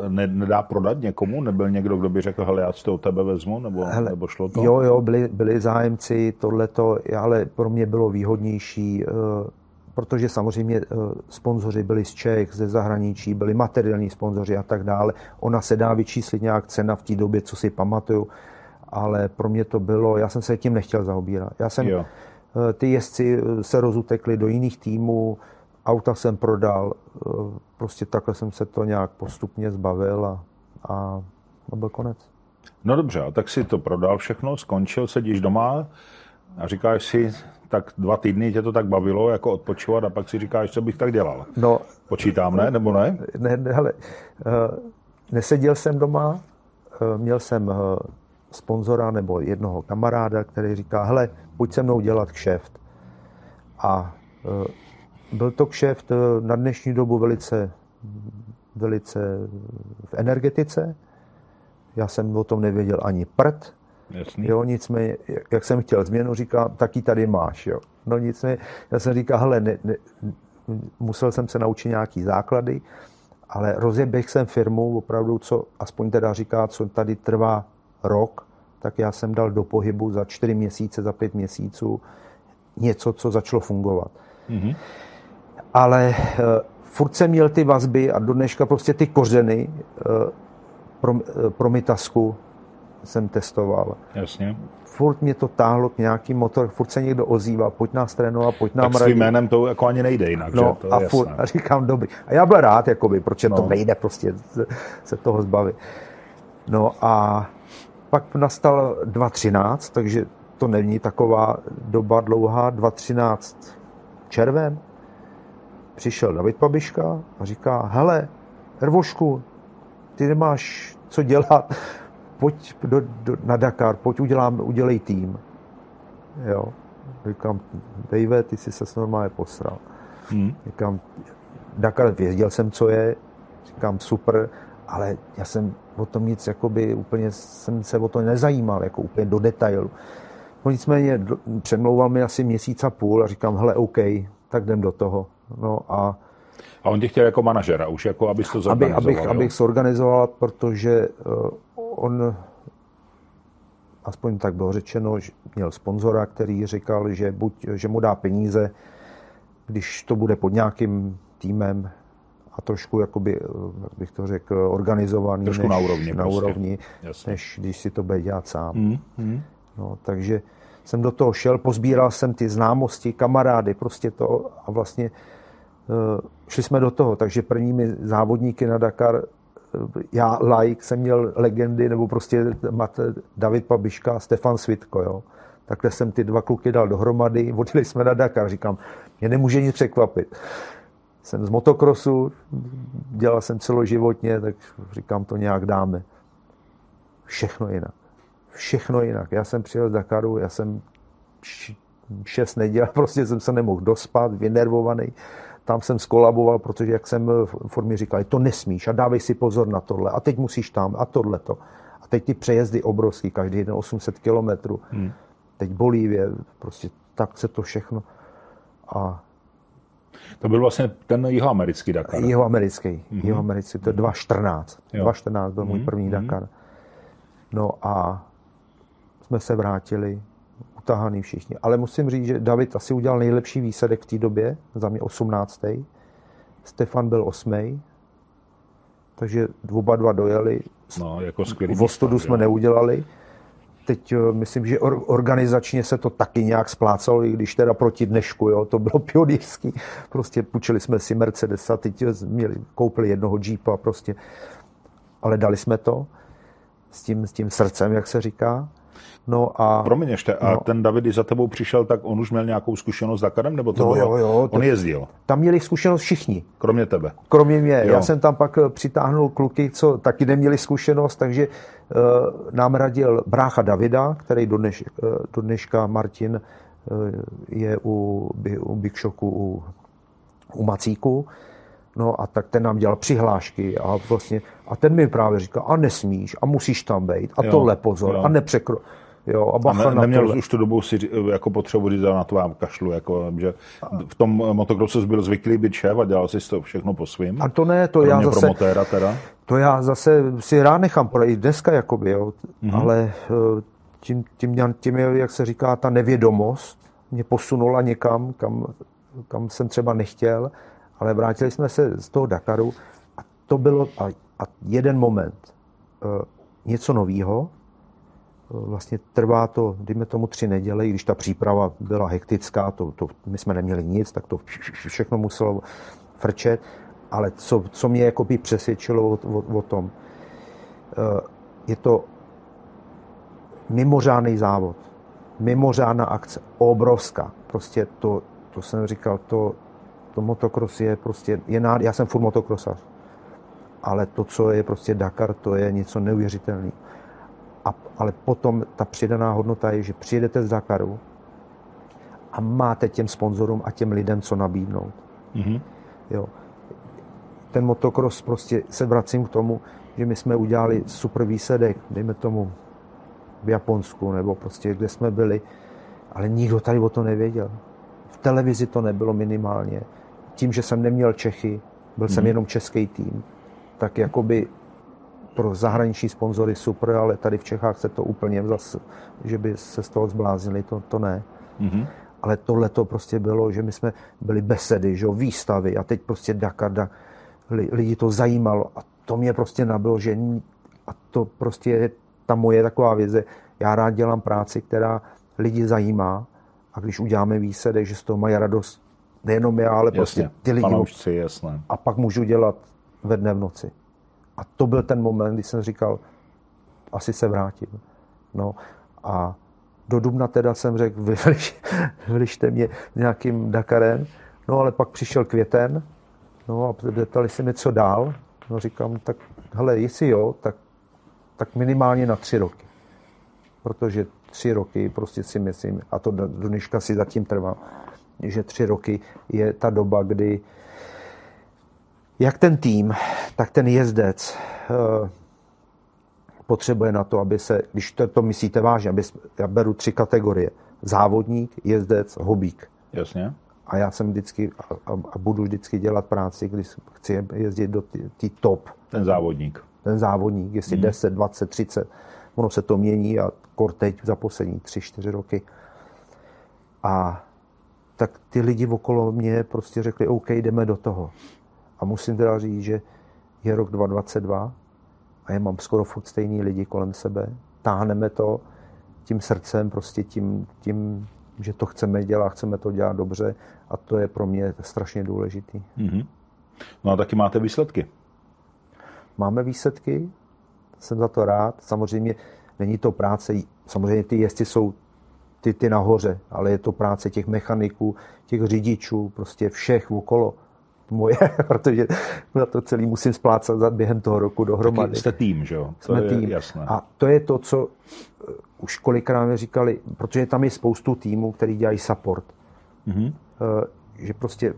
ne, nedá prodat někomu? Nebyl někdo, kdo by řekl, hele, já si to od tebe vezmu, nebo, hele, nebo šlo to? Jo, jo, byli, byli zájemci, tohleto, ale pro mě bylo výhodnější, uh, protože samozřejmě uh, sponzoři byli z Čech, ze zahraničí, byli materiální sponzoři a tak dále. Ona se dá vyčíslit nějak cena v té době, co si pamatuju, ale pro mě to bylo, já jsem se tím nechtěl zaobírat. Já jsem, jo. ty jezdci se rozutekli do jiných týmů, auta jsem prodal, eh, prostě takhle jsem se to nějak postupně zbavil a, a byl konec. No dobře, a tak si to prodal všechno, skončil, sedíš doma, a říkáš si, tak dva týdny tě to tak bavilo, jako odpočívat a pak si říkáš, co bych tak dělal. No, Počítám, ne? Nebo ne? Ne, ne hele, uh, neseděl jsem doma, uh, měl jsem sponzora nebo jednoho kamaráda, který říká, hele, pojď se mnou dělat kšeft. A byl to kšeft na dnešní dobu velice, velice v energetice. Já jsem o tom nevěděl ani prd. Jasný. Jo, nicméně, jak jsem chtěl změnu, říká, taky tady máš. Jo. No nicméně, já jsem říkal, hele, ne, ne, musel jsem se naučit nějaký základy, ale rozjeběh jsem firmu, opravdu, co aspoň teda říká, co tady trvá rok, tak já jsem dal do pohybu za čtyři měsíce, za pět měsíců něco, co začalo fungovat. Mm-hmm. Ale uh, furt jsem měl ty vazby a do dneška prostě ty kořeny pro, uh, pro mytasku jsem testoval. Jasně. Furt mě to táhlo k nějaký motor, furt se někdo ozýval, pojď nás trénovat, pojď nám tak svým jménem to jako ani nejde jinak, no, že? To a, furt, a říkám, dobrý. A já byl rád, jakoby, proč no. to nejde prostě se, se toho zbavit. No a pak nastal 2013, takže to není taková doba dlouhá, 2013 červen. Přišel David Pabiška a říká, hele, Rvošku, ty nemáš co dělat, pojď do, do, na Dakar, pojď udělám, udělej tým. Jo. Říkám, Dave, ty jsi se normálně posral. Hmm. Říkám, Dakar, věděl jsem, co je, říkám, super, ale já jsem o tom nic, jakoby úplně jsem se o to nezajímal, jako úplně do detailu. No nicméně přemlouval mi asi měsíc a půl a říkám, hele, OK, tak jdem do toho. No a a on tě chtěl jako manažera, už jako abys to zorganizoval, aby, abych, jo? abych zorganizoval, protože uh, on, aspoň tak bylo řečeno, že měl sponzora, který říkal, že, buď, že mu dá peníze, když to bude pod nějakým týmem, a trošku, jakoby, jak bych to řekl, organizovaný trošku než, na úrovni, na prostě. úrovni než když si to bude dělat sám. Mm, mm. No, takže jsem do toho šel, pozbíral jsem ty známosti, kamarády, prostě to a vlastně uh, šli jsme do toho. Takže prvními závodníky na Dakar, uh, já like jsem měl legendy, nebo prostě David Pabiška, Stefan Svitko, jo. Takhle jsem ty dva kluky dal dohromady, odjeli jsme na Dakar, říkám, mě nemůže nic překvapit jsem z motokrosu, dělal jsem celoživotně, tak říkám, to nějak dáme. Všechno jinak. Všechno jinak. Já jsem přijel z Dakaru, já jsem šest neděl, prostě jsem se nemohl dospat, vynervovaný. Tam jsem skolaboval, protože jak jsem v formě říkal, to nesmíš a dávej si pozor na tohle a teď musíš tam a tohle to. A teď ty přejezdy obrovský, každý den 800 kilometrů. Hmm. Teď Bolívie, prostě tak se to všechno. A to byl vlastně ten jihoamerický Dakar. Jihoamerický, mm-hmm. jihoamerický, to je 2014. 2014 byl mm-hmm. můj první mm-hmm. Dakar. No a jsme se vrátili, utahaný všichni. Ale musím říct, že David asi udělal nejlepší výsledek v té době, za mě 18. Stefan byl 8. Takže oba dva dojeli. No, jako skvělý. V Ostudu jsme neudělali teď eh, myslím, že organizačně se to taky nějak splácalo, i když teda proti dnešku, jo, to bylo pionýrský. Prostě půjčili jsme si Mercedes a teď měli, koupili jednoho Jeepa prostě. Ale dali jsme to s tím, s tím srdcem, jak se říká. No a, Promiň ještě, a no, ten David, když za tebou přišel, tak on už měl nějakou zkušenost s Dakarem, nebo to no, bylo? Jo, jo, on jezdil? Tam měli zkušenost všichni. Kromě tebe? Kromě mě. Jo. Já jsem tam pak eh, přitáhnul kluky, co taky neměli zkušenost, takže uh, nám radil brácha Davida, který do, dneš, uh, do dneška Martin uh, je u, u Big Shocku u, u Macíku. No a tak ten nám dělal přihlášky a vlastně, a ten mi právě říkal, a nesmíš, a musíš tam být, a jo, tohle pozor, jo. a nepřekro. Jo, a, bacha a ne, neměl už tu dobu si jako potřebu říct na to vám kašlu, jako, že v tom motokrosu byl zvyklý být šéf a dělal si to všechno po svým. A to ne, to já zase, promotéra teda. to já zase si rád nechám poradit dneska, jakoby, jo, mm-hmm. ale eh, tím, tím, tím, jak se říká, ta nevědomost mě posunula někam, kam, kam jsem třeba nechtěl, ale vrátili jsme se z toho Dakaru a to bylo a, a jeden moment, uh, něco nového, vlastně trvá to, dejme tomu tři neděle, i když ta příprava byla hektická, to, to, my jsme neměli nic, tak to všechno muselo frčet, ale co, co mě by přesvědčilo o, o, o tom, eh, je to mimořádný závod. mimořádná akce, obrovská. Prostě to, to jsem říkal, to, to motocross je prostě, je nád... já jsem furt motocrossař, ale to, co je prostě Dakar, to je něco neuvěřitelného. A, ale potom ta přidaná hodnota je, že přijedete z Dakaru a máte těm sponzorům a těm lidem co nabídnout. Mm-hmm. Jo. Ten motocross prostě se vracím k tomu, že my jsme udělali super výsledek, dejme tomu v Japonsku nebo prostě kde jsme byli, ale nikdo tady o to nevěděl. V televizi to nebylo minimálně. Tím, že jsem neměl Čechy, byl jsem mhm. jenom český tým, tak jakoby pro zahraniční sponzory super, ale tady v Čechách se to úplně zase, že by se z toho zbláznili, to, to ne. Mm-hmm. Ale tohle to prostě bylo, že my jsme byli besedy, že výstavy a teď prostě Dakar, Dakar lidi to zajímalo a to mě prostě nabilo, že a to prostě je ta moje taková věc, já rád dělám práci, která lidi zajímá a když uděláme výsledek, že z toho mají radost nejenom já, ale prostě jasně, prostě ty lidi. Fanoušci, jasné. A pak můžu dělat ve dne v noci. A to byl ten moment, kdy jsem říkal, asi se vrátím. No a do Dubna teda jsem řekl, vylište mě nějakým Dakarem, no ale pak přišel květen, no a zeptali se mi, co dál, no říkám, tak hele, jestli jo, tak, tak minimálně na tři roky. Protože tři roky prostě si myslím, a to do dneška si zatím trvá, že tři roky je ta doba, kdy jak ten tým, tak ten jezdec eh, potřebuje na to, aby se, když to, to myslíte vážně, aby, já beru tři kategorie. Závodník, jezdec, hobík. Jasně. A já jsem vždycky a, a budu vždycky dělat práci, když chci jezdit do té top. Ten závodník. Ten závodník, jestli hmm. 10, 20, 30. Ono se to mění a kor teď za poslední 3-4 roky. A tak ty lidi okolo mě prostě řekli, OK, jdeme do toho. A musím teda říct, že je rok 2022 a já mám skoro furt stejný lidi kolem sebe. Táhneme to tím srdcem, prostě tím, tím že to chceme dělat, chceme to dělat dobře a to je pro mě strašně důležitý. Mm-hmm. No a taky máte výsledky. Máme výsledky, jsem za to rád. Samozřejmě není to práce, samozřejmě ty jezdci jsou ty, ty nahoře, ale je to práce těch mechaniků, těch řidičů, prostě všech okolo moje, protože na to celý musím splácat během toho roku dohromady. Taky jste tým, že jo? To Jsme je tým. Jasné. A to je to, co eh, už kolikrát mi říkali, protože tam je spoustu týmů, který dělají support. Mm-hmm. Že prostě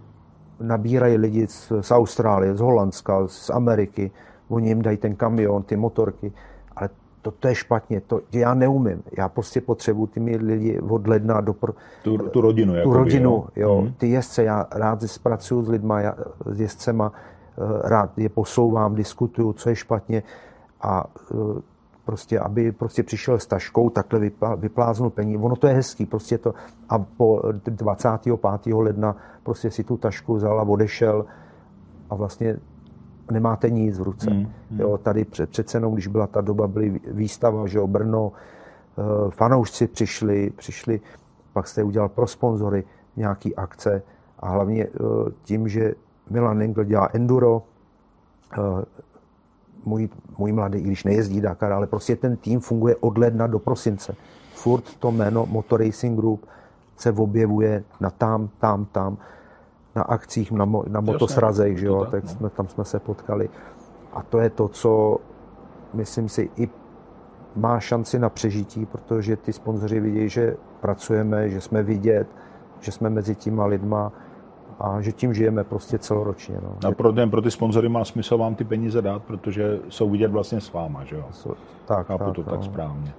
nabírají lidi z, z Austrálie, z Holandska, z Ameriky, oni jim dají ten kamion, ty motorky, to, to je špatně, to já neumím. Já prostě potřebuji ty lidi od ledna do... Pro, tu, tu rodinu. Tu rodinu, jo. jo. Mm. Ty jezdce, já rád zpracuju s lidma, já, s jezdcema, eh, rád je posouvám, diskutuju, co je špatně a eh, prostě, aby prostě přišel s taškou, takhle vypláznul peníze. Ono to je hezký, prostě to a po 25. ledna prostě si tu tašku vzal a odešel a vlastně nemáte nic v ruce. Mm, mm. Jo, tady před, před cenou, když byla ta doba, byly výstava, že jo, Brno, eh, fanoušci přišli, přišli, pak jste udělal pro sponzory nějaký akce a hlavně eh, tím, že Milan Engel dělá enduro, eh, můj, můj mladý, i když nejezdí Dakar, ale prostě ten tým funguje od ledna do prosince. Furt to jméno Motor Racing Group se objevuje na tam, tam, tam na akcích, na, mo, na motosrazech, že jo, tak jsme, tam jsme se potkali. A to je to, co myslím si i má šanci na přežití, protože ty sponzoři vidí, že pracujeme, že jsme vidět, že jsme mezi těma lidma a že tím žijeme prostě celoročně. No. A pro, ten, pro ty sponzory má smysl vám ty peníze dát, protože jsou vidět vlastně s váma, že jo? Tak, Chápu tak, to no. tak správně.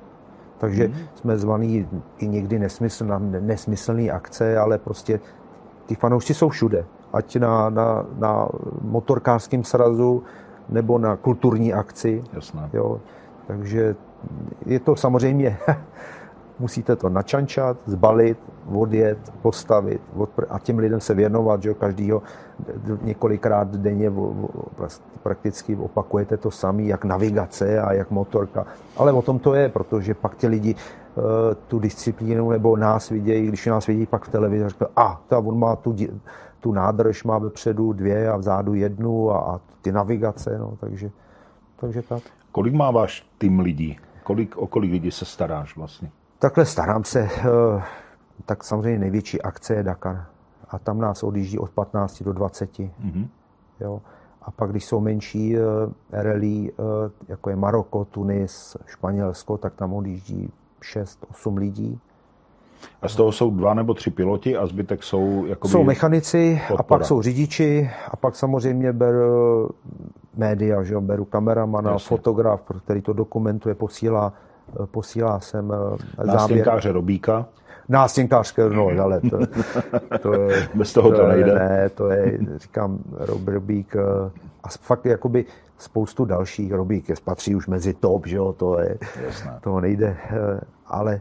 Takže hmm. jsme zvaný i někdy nesmysl, nesmyslný akce, ale prostě ty fanoušci jsou všude. Ať na, na, na motorkářském srazu, nebo na kulturní akci. Jasné. Jo. Takže je to samozřejmě, musíte to načančat, zbalit, odjet, postavit a těm lidem se věnovat, že každýho několikrát denně prakticky opakujete to samé, jak navigace a jak motorka. Ale o tom to je, protože pak ti lidi tu disciplínu nebo nás vidějí, když nás vidí pak v televizi, řekl, a ta on má tu, tu nádrž, má vepředu dvě a vzadu jednu a, a ty navigace, no, takže, takže tak. Kolik má váš tým lidí? Kolik, o kolik lidí se staráš vlastně? Takhle starám se, tak samozřejmě největší akce je Dakar. A tam nás odjíždí od 15 do 20. Mm-hmm. Jo. A pak, když jsou menší rally, jako je Maroko, Tunis, Španělsko, tak tam odjíždí 6-8 lidí. A z toho jsou dva nebo tři piloti a zbytek jsou jako Jsou mechanici podpora. a pak jsou řidiči a pak samozřejmě beru média, že jo, beru kameramana, Jasně. fotograf, který to dokumentuje, posílá, posílá sem eh, záběr. Robíka. Nástěnkářské, no, ale to, to je, Bez toho to, to nejde. Ne, to je, říkám, Robík eh, a fakt jakoby spoustu dalších. Robík je patří už mezi top, že jo, to je, Jasné. to nejde, eh, ale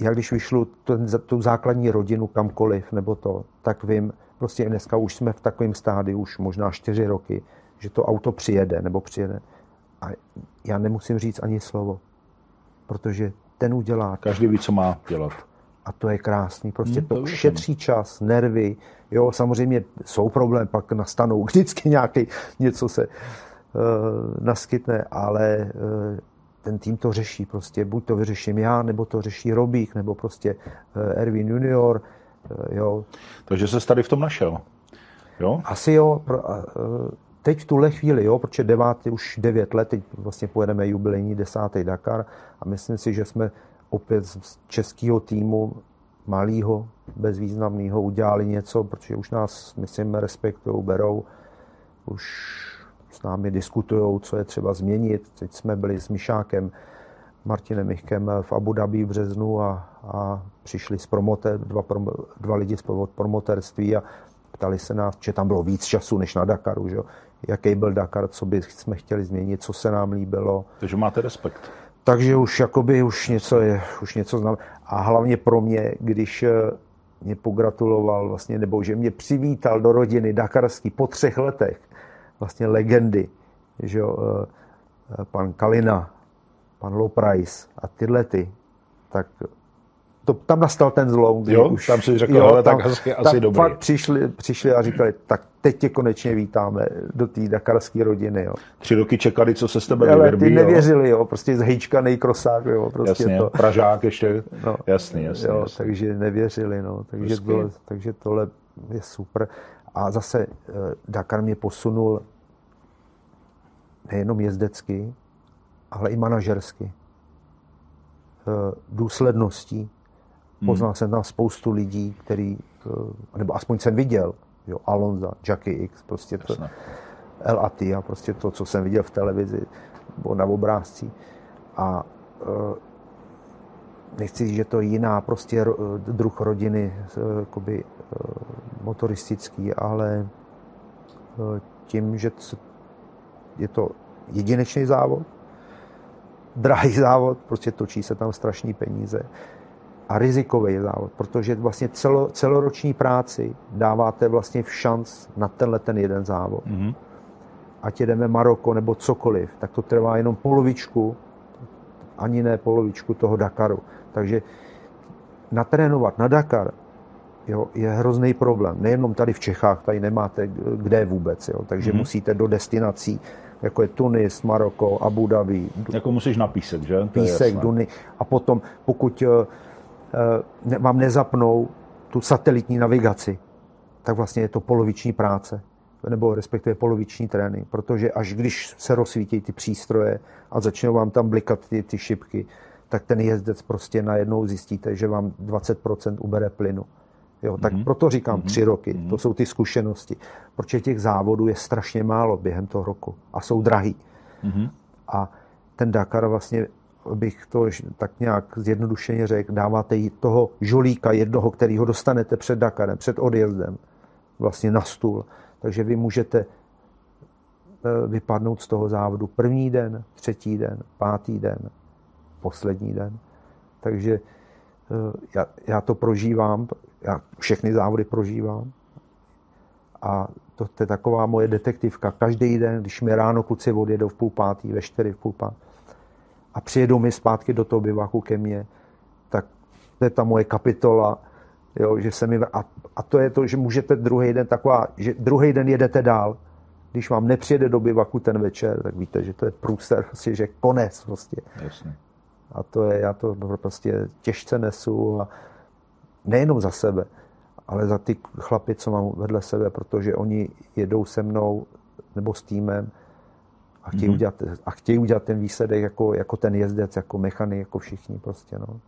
já když vyšlu ten, tu základní rodinu kamkoliv, nebo to, tak vím, prostě dneska už jsme v takovém stádiu, už možná čtyři roky, že to auto přijede, nebo přijede. A já nemusím říct ani slovo, protože ten udělá. Každý ví, co má dělat. A to je krásný. Prostě hmm, to, to šetří čas, nervy. Jo, samozřejmě jsou problém, pak nastanou vždycky nějaký, něco se uh, naskytne, ale uh, ten tým to řeší. Prostě buď to vyřeším já, nebo to řeší Robík, nebo prostě uh, Erwin Junior. Uh, jo. Takže se tady v tom našel. Jo? Asi jo. Pro, uh, teď v tuhle chvíli, jo, protože devátý, už devět let, teď vlastně pojedeme jubilejní desátý Dakar a myslím si, že jsme opět z českého týmu malého, bezvýznamného udělali něco, protože už nás, myslím, respektují, berou, už s námi diskutují, co je třeba změnit. Teď jsme byli s Mišákem, Martinem Michkem v Abu Dhabi v březnu a, a přišli z promoter, dva, dva lidi z promoterství a ptali se nás, že tam bylo víc času než na Dakaru, že? Jaký byl Dakar, co by jsme chtěli změnit, co se nám líbilo. Takže máte respekt. Takže už jakoby už něco je, už něco znám. A hlavně pro mě, když eh, mě pogratuloval vlastně, nebo že mě přivítal do rodiny Dakarský po třech letech, vlastně legendy, že jo, eh, eh, pan Kalina, pan Loprice a tyhle ty, tak to, tam nastal ten zlom. Jo, už, tam si řekl, jo, ale tam, tak asi, asi tam dobrý. Fakt přišli, přišli a říkali, tak teď tě konečně vítáme do té dakarské rodiny. Jo. Tři roky čekali, co se s tebe ale ty nevěřili, jo, prostě zhejčkanej krosák, jo, prostě jasně, to. Pražák ještě, no, jasný, jasný, jo, jasný. takže nevěřili, no, takže, bylo, takže tohle je super. A zase eh, Dakar mě posunul nejenom jezdecky, ale i manažersky. Eh, důsledností. Poznal jsem tam spoustu lidí, který, eh, nebo aspoň jsem viděl, jo, Alonza, Jackie X, prostě to, El Atia, prostě to, co jsem viděl v televizi nebo na obrázcích. A uh, nechci říct, že to je jiná prostě druh rodiny, jakoby, motoristický, ale tím, že je to jedinečný závod, drahý závod, prostě točí se tam strašní peníze a rizikový závod, protože vlastně celo, celoroční práci dáváte vlastně v šanc na tenhle ten jeden závod. Mm-hmm. Ať jedeme Maroko nebo cokoliv, tak to trvá jenom polovičku, ani ne polovičku toho Dakaru. Takže natrénovat na Dakar jo, je hrozný problém. Nejenom tady v Čechách, tady nemáte kde vůbec. Jo. Takže mm-hmm. musíte do destinací, jako je Tunis, Maroko, Abu Dhabi. Jako musíš na písek, že? To písek, Duny. A potom, pokud Eh, vám nezapnou tu satelitní navigaci, tak vlastně je to poloviční práce, nebo respektive poloviční trénink, protože až když se rozsvítí ty přístroje a začnou vám tam blikat ty, ty šipky, tak ten jezdec prostě najednou zjistíte, že vám 20% ubere plynu. Jo, tak mm-hmm. proto říkám mm-hmm. tři roky, mm-hmm. to jsou ty zkušenosti. Protože těch závodů je strašně málo během toho roku a jsou drahý. Mm-hmm. A ten Dakar vlastně bych to tak nějak zjednodušeně řekl, dáváte jí toho žolíka jednoho, který ho dostanete před Dakarem, před odjezdem, vlastně na stůl. Takže vy můžete eh, vypadnout z toho závodu první den, třetí den, pátý den, poslední den. Takže eh, já, já to prožívám, já všechny závody prožívám. A to, to je taková moje detektivka. Každý den, když mi ráno kluci odjedou v půl pátý, ve čtyři v půl pátý, a přijedou mi zpátky do toho bivaku ke mně, tak to je ta moje kapitola, jo, že se mi, a, a, to je to, že můžete druhý den taková, že druhý den jedete dál, když vám nepřijede do bivaku ten večer, tak víte, že to je průser, prostě, že konec prostě. Jasně. A to je, já to prostě těžce nesu a nejenom za sebe, ale za ty chlapy, co mám vedle sebe, protože oni jedou se mnou nebo s týmem a chtějí, mm-hmm. udělat, a chtějí udělat ten výsledek jako, jako ten jezdec, jako mechanik, jako všichni prostě. No.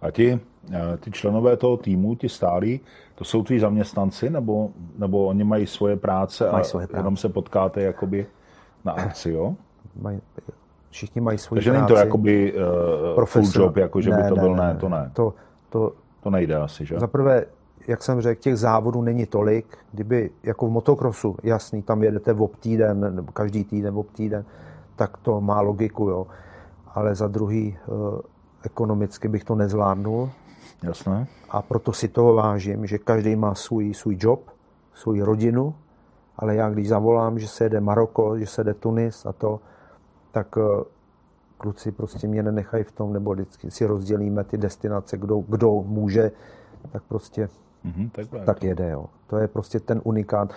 A ti, eh, ty členové toho týmu, ti stálí, to jsou tví zaměstnanci, nebo, nebo oni mají svoje práce mají a svoje práce. jenom se potkáte jakoby na akci, jo? Mají, všichni mají svoji Takže práci. není to jakoby uh, full job, jako že ne, by to ne, byl, ne, ne, to ne. To, to, to nejde asi, že? Za prvé, jak jsem řekl, těch závodů není tolik. Kdyby jako v motokrosu, jasný, tam jedete v týden, nebo každý týden v týden, tak to má logiku, jo. Ale za druhý, eh, ekonomicky bych to nezvládnul. Jasné. A proto si toho vážím, že každý má svůj, svůj job, svou rodinu, ale já když zavolám, že se jede Maroko, že se jede Tunis a to, tak eh, kluci prostě mě nenechají v tom, nebo vždycky si rozdělíme ty destinace, kdo, kdo může, tak prostě mm-hmm, tak, tak jede. Jo. To je prostě ten unikát.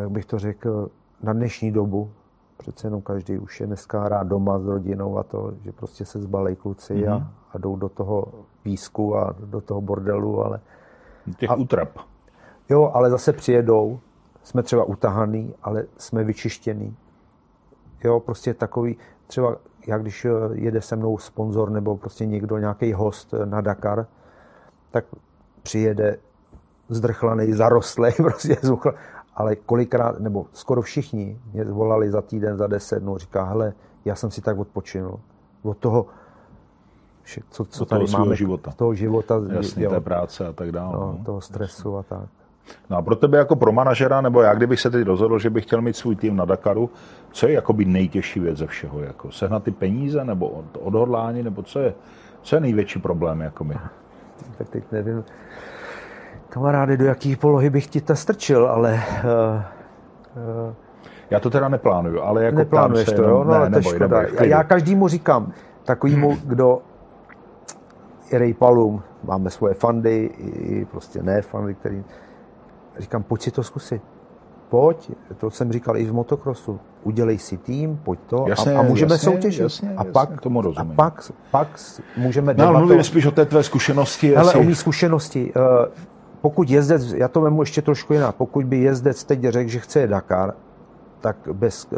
Jak bych to řekl, na dnešní dobu, přece jenom každý už je dneska rád doma s rodinou a to, že prostě se zbalej kluci mm-hmm. a, Mhm. a jdou do toho písku a do toho bordelu, ale... Těch a, útrap. Jo, ale zase přijedou, jsme třeba utahaný, ale jsme vyčištěný. Jo, prostě takový, třeba já když jede se mnou sponzor nebo prostě někdo, nějaký host na Dakar, tak přijede zdrchlaný, zarostlý, prostě zuchl, ale kolikrát, nebo skoro všichni mě volali za týden, za deset dnů, říká, hele, já jsem si tak odpočinul. Od toho, co, co tady toho máme, života. toho života, Jasně, jo, té práce a tak dále. no, toho stresu a tak. No a pro tebe jako pro manažera, nebo já kdybych se teď rozhodl, že bych chtěl mít svůj tým na Dakaru, co je jakoby nejtěžší věc ze všeho? Jako sehnat ty peníze, nebo odhodlání, nebo co je, co je největší problém? Jakoby? Tak teď nevím, kamarády, do jaký polohy bych ti to strčil, ale... Uh, uh, já to teda neplánuju, ale jako Neplánuješ to, jo? No, ne, to neboj, neboj, neboj, Já každému říkám, takovýmu, kdo je Rejpalům, máme svoje fandy, i prostě ne fandy, který říkám, pojď si to zkusit. Pojď, to jsem říkal i v motokrosu, udělej si tým, pojď to jasně, a, a můžeme jasně, soutěžit. Jasně, a, jasně, pak, tomu rozumím. a pak, pak můžeme no, debatovat. mluvím spíš o té tvé zkušenosti. Ale o mý zkušenosti. Pokud jezdec, já to vemu ještě trošku jinak, pokud by jezdec teď řekl, že chce Dakar, tak bez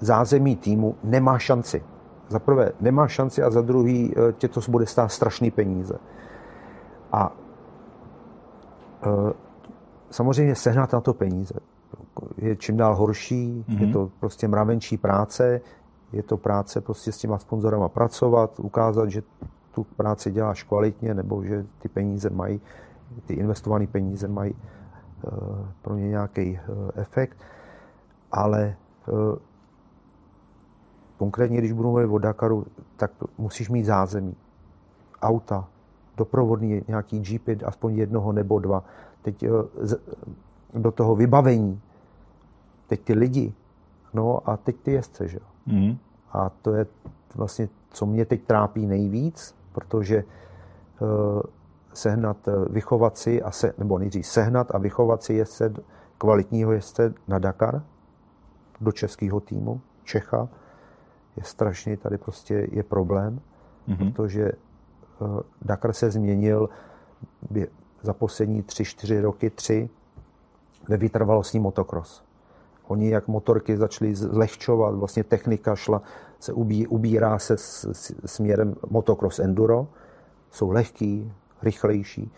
zázemí týmu nemá šanci. Za prvé nemá šanci a za druhý tě to bude stát strašný peníze. A samozřejmě sehnat na to peníze je čím dál horší, mm-hmm. je to prostě mravenčí práce, je to práce prostě s těma sponzorama pracovat, ukázat, že tu práci děláš kvalitně, nebo že ty peníze mají, ty investované peníze mají uh, pro ně nějaký uh, efekt. Ale uh, konkrétně, když budu mluvit o Dakaru, tak musíš mít zázemí. Auta, doprovodný nějaký jeepy, aspoň jednoho nebo dva. Teď z, do toho vybavení, teď ty lidi, no a teď ty jezdce, že jo. Mm. A to je vlastně, co mě teď trápí nejvíc, protože uh, sehnat, vychovat si, a se, nebo nejdřív sehnat a vychovat si jezdce, kvalitního jezdce na Dakar do českého týmu, Čecha, je strašně, tady prostě je problém, mm-hmm. protože uh, Dakar se změnil za poslední tři, čtyři roky, tři, ve vytrvalostní motokros. Oni jak motorky začaly zlehčovat, vlastně technika šla, se ubí, ubírá se s, s, směrem motocross enduro, jsou lehký, rychlejší,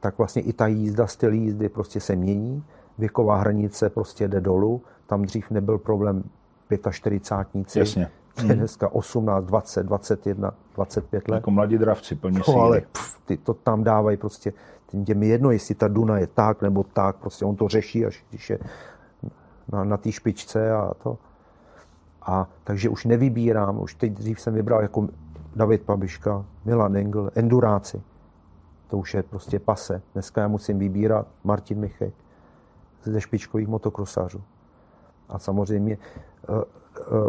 tak vlastně i ta jízda, styl jízdy prostě se mění, věková hranice prostě jde dolů, tam dřív nebyl problém 45 Jasně. Je dneska 18, 20, 21, 25 let. Jako mladí dravci, plní no, síly. ale pff, ty to tam dávají prostě, tím mi jedno, jestli ta Duna je tak nebo tak, prostě on to řeší, až když je na, na té špičce a to. A takže už nevybírám, už teď dřív jsem vybral jako David Pabiška, Milan Engel, enduráci. To už je prostě pase. Dneska já musím vybírat Martin Michek ze špičkových motokrosářů. A samozřejmě uh, uh,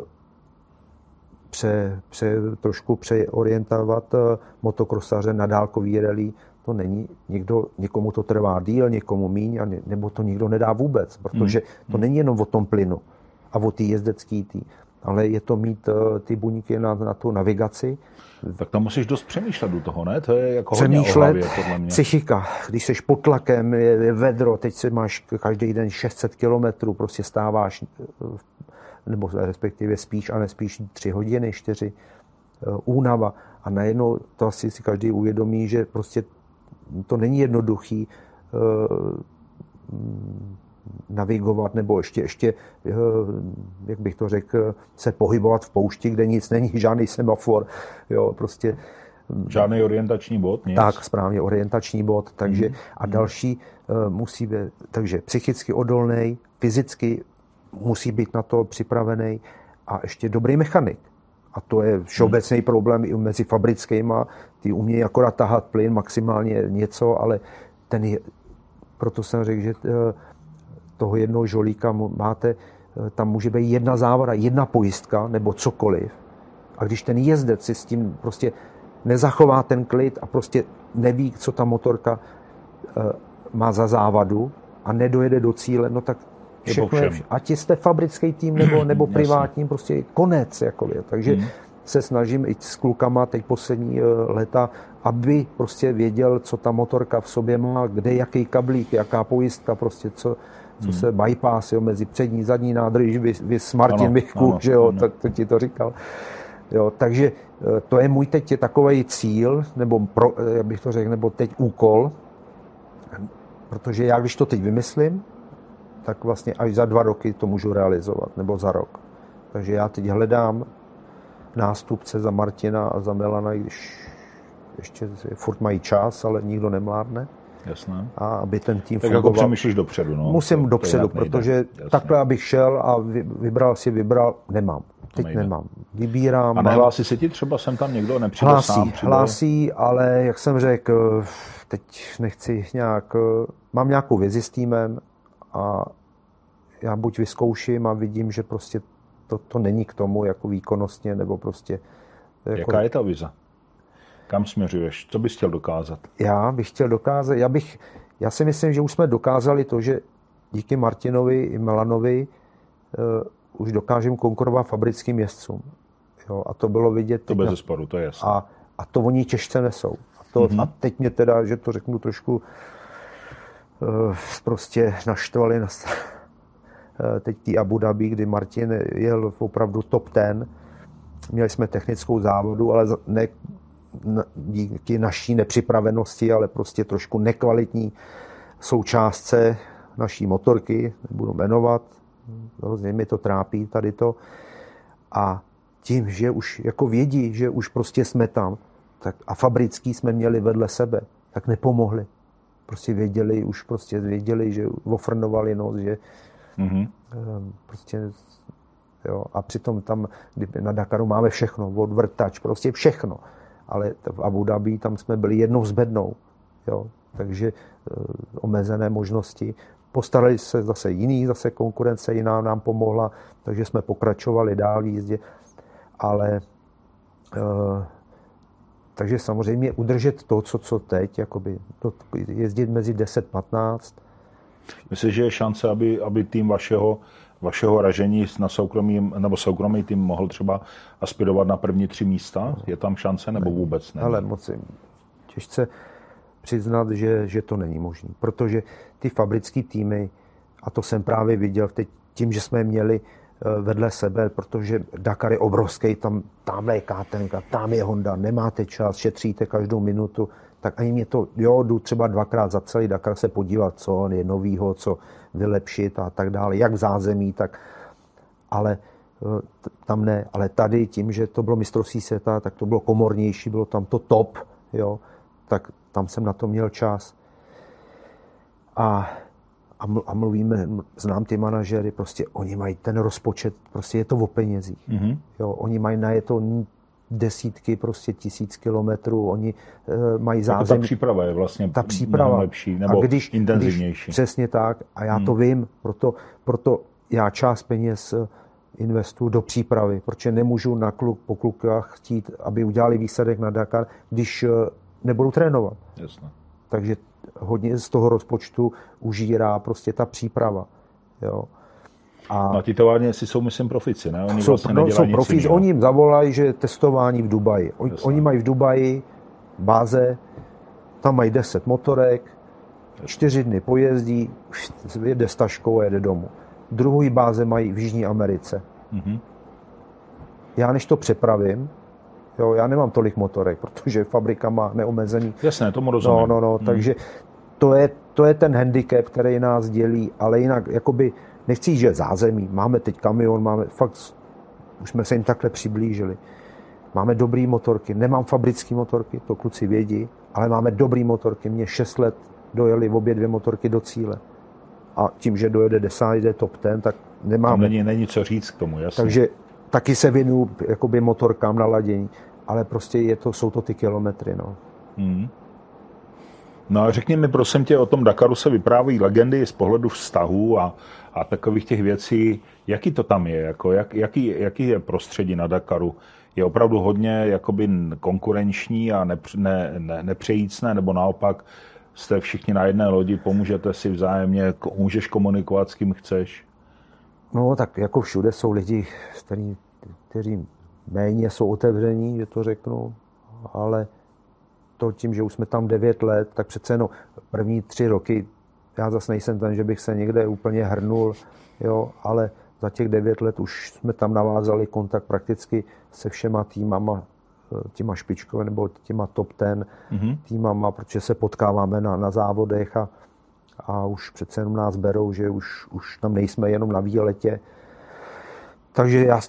pře, pře, trošku přeorientovat motokrosaře na dálkový rally. To není, někdo, někomu to trvá díl, někomu míň, a ne, nebo to nikdo nedá vůbec, protože to není jenom o tom plynu a o té jezdecký tý. ale je to mít eh, ty buňky na, na tu navigaci. Tak tam musíš dost přemýšlet u toho, ne? To je jako přemýšlet, hlavě, podle mě. psychika. Když jsi pod tlakem, je, je vedro, teď se máš každý den 600 kilometrů, prostě stáváš, eh, nebo respektive spíš a nespíš tři hodiny, čtyři, eh, únava. A najednou to asi si každý uvědomí, že prostě to není jednoduchý navigovat nebo ještě, ještě, eh, jak bych to řekl, se pohybovat v poušti, kde nic není, žádný semafor, jo, prostě Žádný orientační bod? Nic. Tak, správně, orientační bod. Takže, mm. A další uh, musí být, takže psychicky odolný, fyzicky musí být na to připravený a ještě dobrý mechanik. A to je všeobecný mm. problém i mezi fabrickými. Ty umějí akorát tahat plyn, maximálně něco, ale ten je, proto jsem řekl, že uh, toho jednoho žolíka máte, eh, tam může být jedna závada, jedna pojistka nebo cokoliv. A když ten jezdec si s tím prostě nezachová ten klid a prostě neví, co ta motorka eh, má za závadu a nedojede do cíle, no tak všechno je, ať jste fabrický tým nebo, nebo privátní, prostě konec. Jako je. Takže hmm. se snažím i s klukama teď poslední eh, léta, aby prostě věděl, co ta motorka v sobě má, kde jaký kablík, jaká pojistka, prostě co, co hmm. se bypass jo, mezi přední, zadní nádrž, vy, vy s Martin ano, Michku, ano, že jo, ano. tak to ti to říkal. Jo, takže eh, to je můj teď takový cíl, nebo pro, eh, jak bych to řekl, nebo teď úkol, protože já když to teď vymyslím, tak vlastně až za dva roky to můžu realizovat, nebo za rok. Takže já teď hledám nástupce za Martina a za Melana, když ještě furt mají čas, ale nikdo nemládne. Jasné. A aby ten tým tak fungoval. jako přemýšlíš dopředu, no. Musím to, dopředu, to protože Jasné. takhle, abych šel a vybral si, vybral, nemám. Teď nejde. nemám. Vybírám. A nehlásí se ti třeba sem tam někdo nepřijde hlásí, sám? Přijde... Hlásí, ale jak jsem řekl, teď nechci nějak, mám nějakou vězi s týmem a já buď vyzkouším a vidím, že prostě to, to není k tomu jako výkonnostně, nebo prostě... Jako... Jaká je ta vize? Kam směřuješ? Co bys chtěl dokázat? Já bych chtěl dokázat, já bych, já si myslím, že už jsme dokázali to, že díky Martinovi i Melanovi uh, už dokážeme konkurovat fabrickým jezdcům. Jo, a to bylo vidět. To bez na... zesporu, to je jasné. A, a to oni těžce nesou. A, to, mm-hmm. a teď mě teda, že to řeknu trošku, uh, prostě naštvali na, uh, teď tý Abu Dhabi, kdy Martin jel opravdu top ten. Měli jsme technickou závodu, ale ne díky naší nepřipravenosti, ale prostě trošku nekvalitní součástce naší motorky, nebudu jmenovat, hrozně mi to trápí tady to. A tím, že už jako vědí, že už prostě jsme tam, tak a fabrický jsme měli vedle sebe, tak nepomohli. Prostě věděli, už prostě věděli, že ofrnovali nos, že mm-hmm. prostě jo, a přitom tam na Dakaru máme všechno, od vrtač, prostě všechno ale v Abu Dhabi tam jsme byli jednou s bednou. Jo? Takže e, omezené možnosti. Postarali se zase jiný, zase konkurence jiná nám pomohla, takže jsme pokračovali dál v jízdě, ale e, takže samozřejmě udržet to, co, co teď, jakoby, to, jezdit mezi 10-15. Myslíš, že je šance, aby, aby tým vašeho vašeho ražení na soukromý, nebo soukromý tým mohl třeba aspirovat na první tři místa? Je tam šance nebo vůbec ne? Ale moc těžce přiznat, že, že to není možné, protože ty fabrické týmy, a to jsem právě viděl teď tím, že jsme měli vedle sebe, protože Dakar je obrovský, tam, tam je KTM, tam je Honda, nemáte čas, šetříte každou minutu, tak ani mě to, jo, jdu třeba dvakrát za celý Dakar se podívat, co je novýho, co vylepšit a tak dále, jak v zázemí, tak, ale eh, tam ne, ale tady tím, že to bylo mistrovství světa, tak to bylo komornější, bylo tam to top, jo, tak tam jsem na to měl čas. A, a mluvíme, znám ty manažery, prostě oni mají ten rozpočet, prostě je to o penězích. Mm-hmm. Jo, oni mají na to desítky, prostě tisíc kilometrů, oni e, mají zázemí. Jako ta příprava je vlastně ta příprava. lepší nebo a když, intenzivnější. Když, přesně tak a já hmm. to vím, proto, proto já část peněz eh, investuju do přípravy, protože nemůžu na kluk, po klukách chtít, aby udělali výsledek na Dakar, když eh, nebudou trénovat. Jasne. Takže hodně z toho rozpočtu užírá prostě ta příprava. Jo. A no, ti továrněci jsou, myslím, profici, ne? Oni jsou, vlastně no, jsou profici, oni jim zavolají, že testování v Dubaji. Oni, oni mají v Dubaji báze, tam mají 10 motorek, čtyři dny pojezdí, jede s taškou a jede domů. Druhý báze mají v Jižní Americe. Mm-hmm. Já než to přepravím, jo, já nemám tolik motorek, protože fabrika má neomezený. Jasné, tomu rozumím. No, no, no, mm. takže to je, to je ten handicap, který nás dělí, ale jinak, jakoby, nechci že zázemí, máme teď kamion, máme fakt, už jsme se jim takhle přiblížili. Máme dobrý motorky, nemám fabrické motorky, to kluci vědí, ale máme dobrý motorky. Mě 6 let dojeli v obě dvě motorky do cíle. A tím, že dojede desát, jde top ten, tak nemáme. Není, není co říct k tomu, jasně. Takže taky se věnuju jakoby motorkám na ladění, ale prostě je to, jsou to ty kilometry. No. Hmm. No a řekni mi, prosím tě, o tom Dakaru se vypráví legendy z pohledu vztahů a, a takových těch věcí. Jaký to tam je? Jako, jak, jaký, jaký je prostředí na Dakaru? Je opravdu hodně jakoby konkurenční a nepř, ne, ne, nepřejícné, nebo naopak jste všichni na jedné lodi, pomůžete si vzájemně, můžeš komunikovat s kým chceš? No tak jako všude jsou lidi, který, kteří méně jsou otevření, že to řeknu, ale to tím, že už jsme tam 9 let, tak přece jenom první tři roky, já zase nejsem ten, že bych se někde úplně hrnul, jo, ale za těch 9 let už jsme tam navázali kontakt prakticky se všema týmama, eh, těma špičkové nebo těma top ten mm-hmm. týmama, protože se potkáváme na, na závodech a, a už přece jenom nás berou, že už, už tam nejsme jenom na výletě. Takže já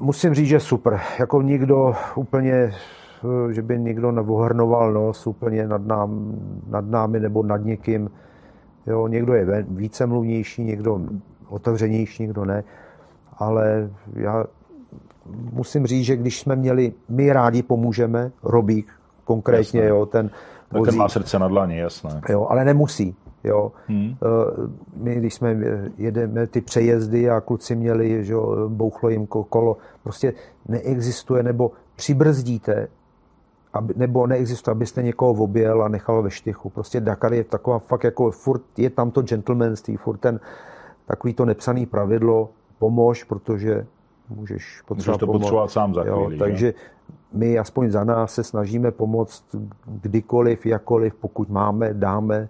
musím říct, že super. Jako nikdo úplně že by někdo nevohrnoval nos úplně nad, nám, nad námi nebo nad někým. Jo, někdo je více mluvnější, někdo otevřenější, někdo ne. Ale já musím říct, že když jsme měli, my rádi pomůžeme, Robík konkrétně, jasné. jo, ten... Tak ten má srdce na dlaně, jasné. Jo, ale nemusí. Jo. Hmm. Eh, my, když jsme jedeme ty přejezdy a kluci měli, že jo, bouchlo jim kolo, prostě neexistuje, nebo přibrzdíte aby, nebo neexistuje, abyste někoho objel a nechal ve štychu. Prostě Dakar je taková fakt jako furt, je tam to gentlemanství, furt ten takový to nepsaný pravidlo, pomož, protože můžeš potřebovat Můžeš to pomoct. potřebovat sám za chvíli, jo, Takže my aspoň za nás se snažíme pomoct kdykoliv, jakkoliv, pokud máme, dáme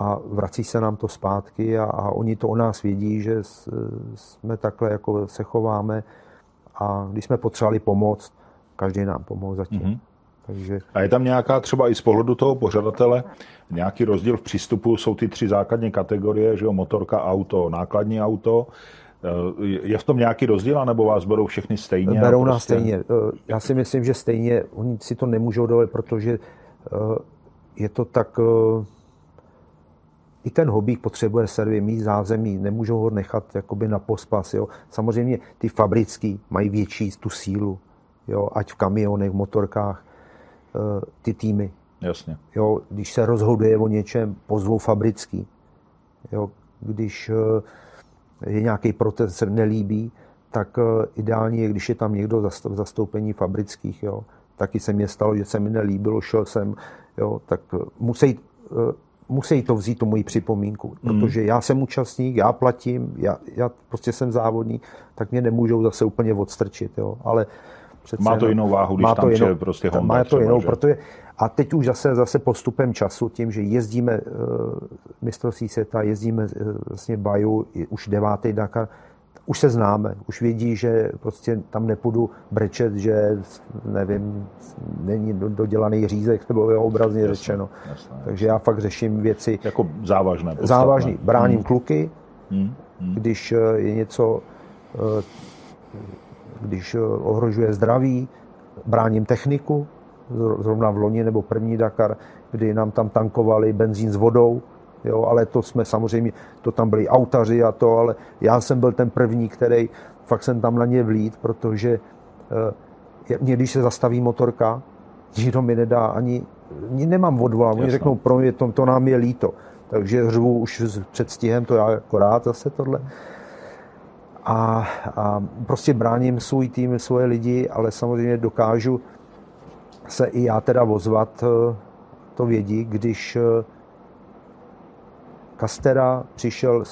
a vrací se nám to zpátky a, a oni to o nás vědí, že jsme takhle jako se chováme a když jsme potřebovali pomoct, každý nám pomohl zatím. Mm-hmm. Takže... A je tam nějaká třeba i z pohledu toho pořadatele nějaký rozdíl v přístupu? Jsou ty tři základní kategorie, že jo, motorka, auto, nákladní auto. Eh, je v tom nějaký rozdíl, nebo vás berou všechny stejně? Berou nás prostě... stejně. Eh, já si myslím, že stejně oni si to nemůžou dovolit, protože eh, je to tak... I ten hobík potřebuje servy, mít zázemí, nemůžou ho nechat jakoby na pospas. Jo. Samozřejmě ty fabrický mají větší tu sílu, jo, ať v kamionech, v motorkách, ty týmy. Jasně. Jo, když se rozhoduje o něčem, pozvou fabrický. Jo, když eh, je nějaký protest, se nelíbí, tak eh, ideální je, když je tam někdo v zastoupení fabrických. Jo. Taky se mě stalo, že se mi nelíbilo, šel jsem, jo, tak musí, musí to vzít tu moji připomínku, mm. protože já jsem účastník, já platím, já, já prostě jsem závodník, tak mě nemůžou zase úplně odstrčit. Jo. Ale Přece má to jinou váhu, když má to tam jinou, prostě Honda Má to třeba, jinou, že? protože a teď už zase, zase postupem času, tím, že jezdíme uh, mistrovství světa, jezdíme uh, vlastně Baju, už devátý Dakar, už se známe, už vědí, že prostě tam nepůjdu brečet, že nevím, není dodělaný řízek, nebo je obrazně jasně, řečeno. Jasně, Takže já fakt řeším věci. Jako závažné. Podstatné. Závažný. Bráním hmm. kluky, hmm. Hmm. když eh, je něco když eh, ohrožuje zdraví, bráním techniku, zrovna v loni nebo první Dakar, kdy nám tam tankovali benzín s vodou, jo, ale to jsme samozřejmě, to tam byli autaři a to, ale já jsem byl ten první, který fakt jsem tam na ně vlít, protože eh, mě, když se zastaví motorka, nikdo mi nedá ani, nemám odvolám, oni řeknou, pro mě to, to nám je líto. Takže řvu už před stihem, to já akorát zase tohle a, a prostě bráním svůj tým, svoje lidi, ale samozřejmě dokážu se i já teda vozvat, eh, to vědí, když eh, Castera přišel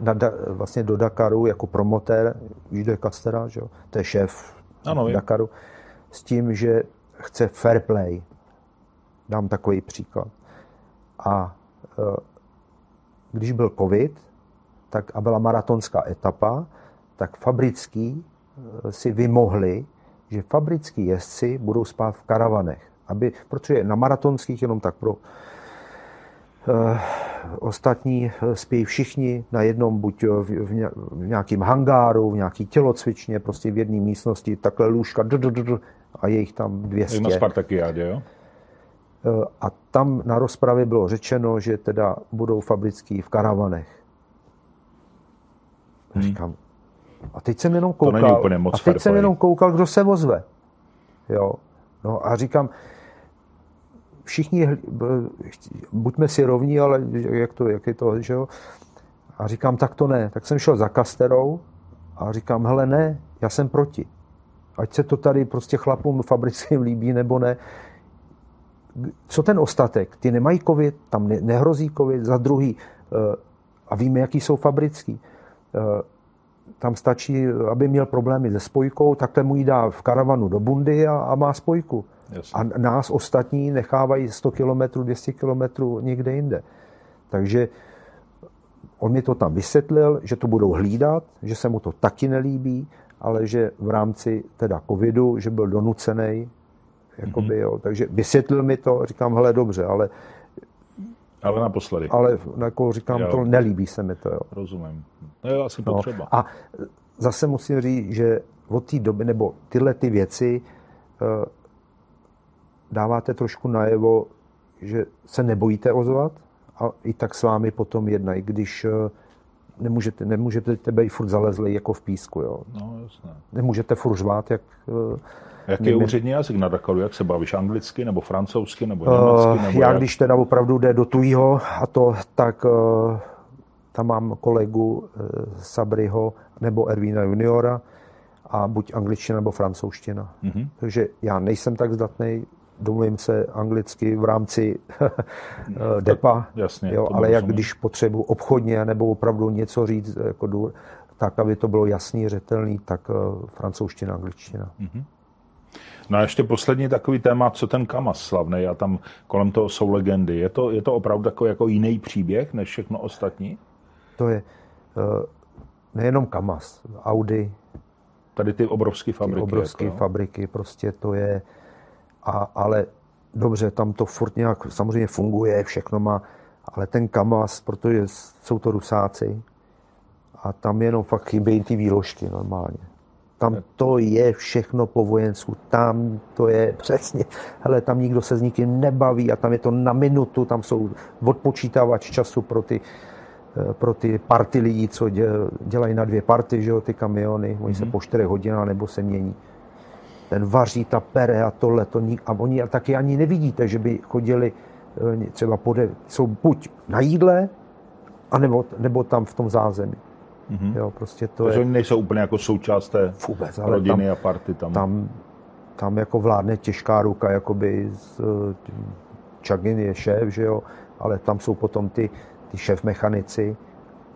na, vlastně do Dakaru jako promotér, víš, kdo je Castera, že? to je šéf ano, Dakaru, s tím, že chce fair play. Dám takový příklad. A e, když byl covid, tak a byla maratonská etapa, tak fabrický e, si vymohli, že fabrický jezdci budou spát v karavanech. Aby, protože na maratonských jenom tak pro uh, ostatní spí všichni na jednom, buď v, v, v nějakém hangáru, v nějaký tělocvičně, prostě v jedné místnosti, takhle lůžka, a je jich tam 200. Na Spartakiádě, jo? A tam na rozpravě bylo řečeno, že teda budou fabrický v karavanech. Hmm. Říkám, a teď jsem jenom koukal, to není úplně moc a teď jsem jenom koukal, kdo se vozve. Jo. No a říkám, všichni, buďme si rovní, ale jak, to, jak je to, že jo? A říkám, tak to ne. Tak jsem šel za kasterou a říkám, hele ne, já jsem proti. Ať se to tady prostě chlapům fabrickým líbí nebo ne. Co ten ostatek? Ty nemají covid, tam nehrozí covid, za druhý. Eh, a víme, jaký jsou fabrický eh, tam stačí, aby měl problémy se spojkou, tak ten mu ji dá v karavanu do bundy a, a má spojku. Jasně. A nás ostatní nechávají 100 km, 200 km někde jinde. Takže on mi to tam vysvětlil, že to budou hlídat, že se mu to taky nelíbí, ale že v rámci teda covidu, že byl donucený, jakoby, mm-hmm. jo. takže vysvětlil mi to, říkám, hele, dobře, ale ale naposledy. Ale jako říkám, jo. to nelíbí se mi to. Jo. Rozumím. No je asi no. potřeba. A zase musím říct, že od té doby, nebo tyhle ty věci uh, dáváte trošku najevo, že se nebojíte ozvat a i tak s vámi potom jednají, když uh, nemůžete, nemůžete tebe i furt zalezli jako v písku. Jo. No, jasné. Nemůžete furt řvát, jak uh, Jaký je úřední jazyk na Dakaru? Jak se bavíš? Anglicky nebo francouzsky nebo německy? Nebo Já jak? když teda opravdu jde do tujího a to, tak uh, tam mám kolegu uh, Sabriho nebo Ervína juniora a buď angličtina nebo francouzština. Mm-hmm. Takže já nejsem tak zdatný, domluvím se anglicky v rámci depa, jasně, jo, ale jak když potřebuji obchodně nebo opravdu něco říct, jako tak, aby to bylo jasný, řetelný, tak uh, francouzština, angličtina. Mm-hmm. No a ještě poslední takový téma, co ten Kamas slavný a tam kolem toho jsou legendy. Je to, je to opravdu takový jako jiný příběh než všechno ostatní? To je nejenom Kamas, Audi. Tady ty obrovské fabriky. Ty obrovské jako, fabriky, prostě to je, a, ale dobře, tam to furt nějak samozřejmě funguje, všechno má, ale ten Kamas, protože jsou to rusáci, a tam jenom fakt chybějí ty výložky normálně. Tam to je všechno po vojensku, tam to je přesně, hele, tam nikdo se s nikým nebaví a tam je to na minutu, tam jsou odpočítávač času pro ty, eh, pro ty party lidí, co dělají na dvě party, že jo, ty kamiony, oni mm-hmm. se mhm. po čtyřech hodinách nebo se mění. Ten vaří, ta pere a tohle, to ní, a oni taky ani nevidíte, že by chodili eh, třeba pode, jsou buď na jídle, anebo, nebo tam v tom zázemí. Mm-hmm. Jo, prostě to Takže je... oni nejsou úplně jako součást té Vůbec, ale rodiny tam, a party tam. tam. Tam jako vládne těžká ruka, jakoby z, Čagin je šéf, že jo, ale tam jsou potom ty, ty šéf mechanici,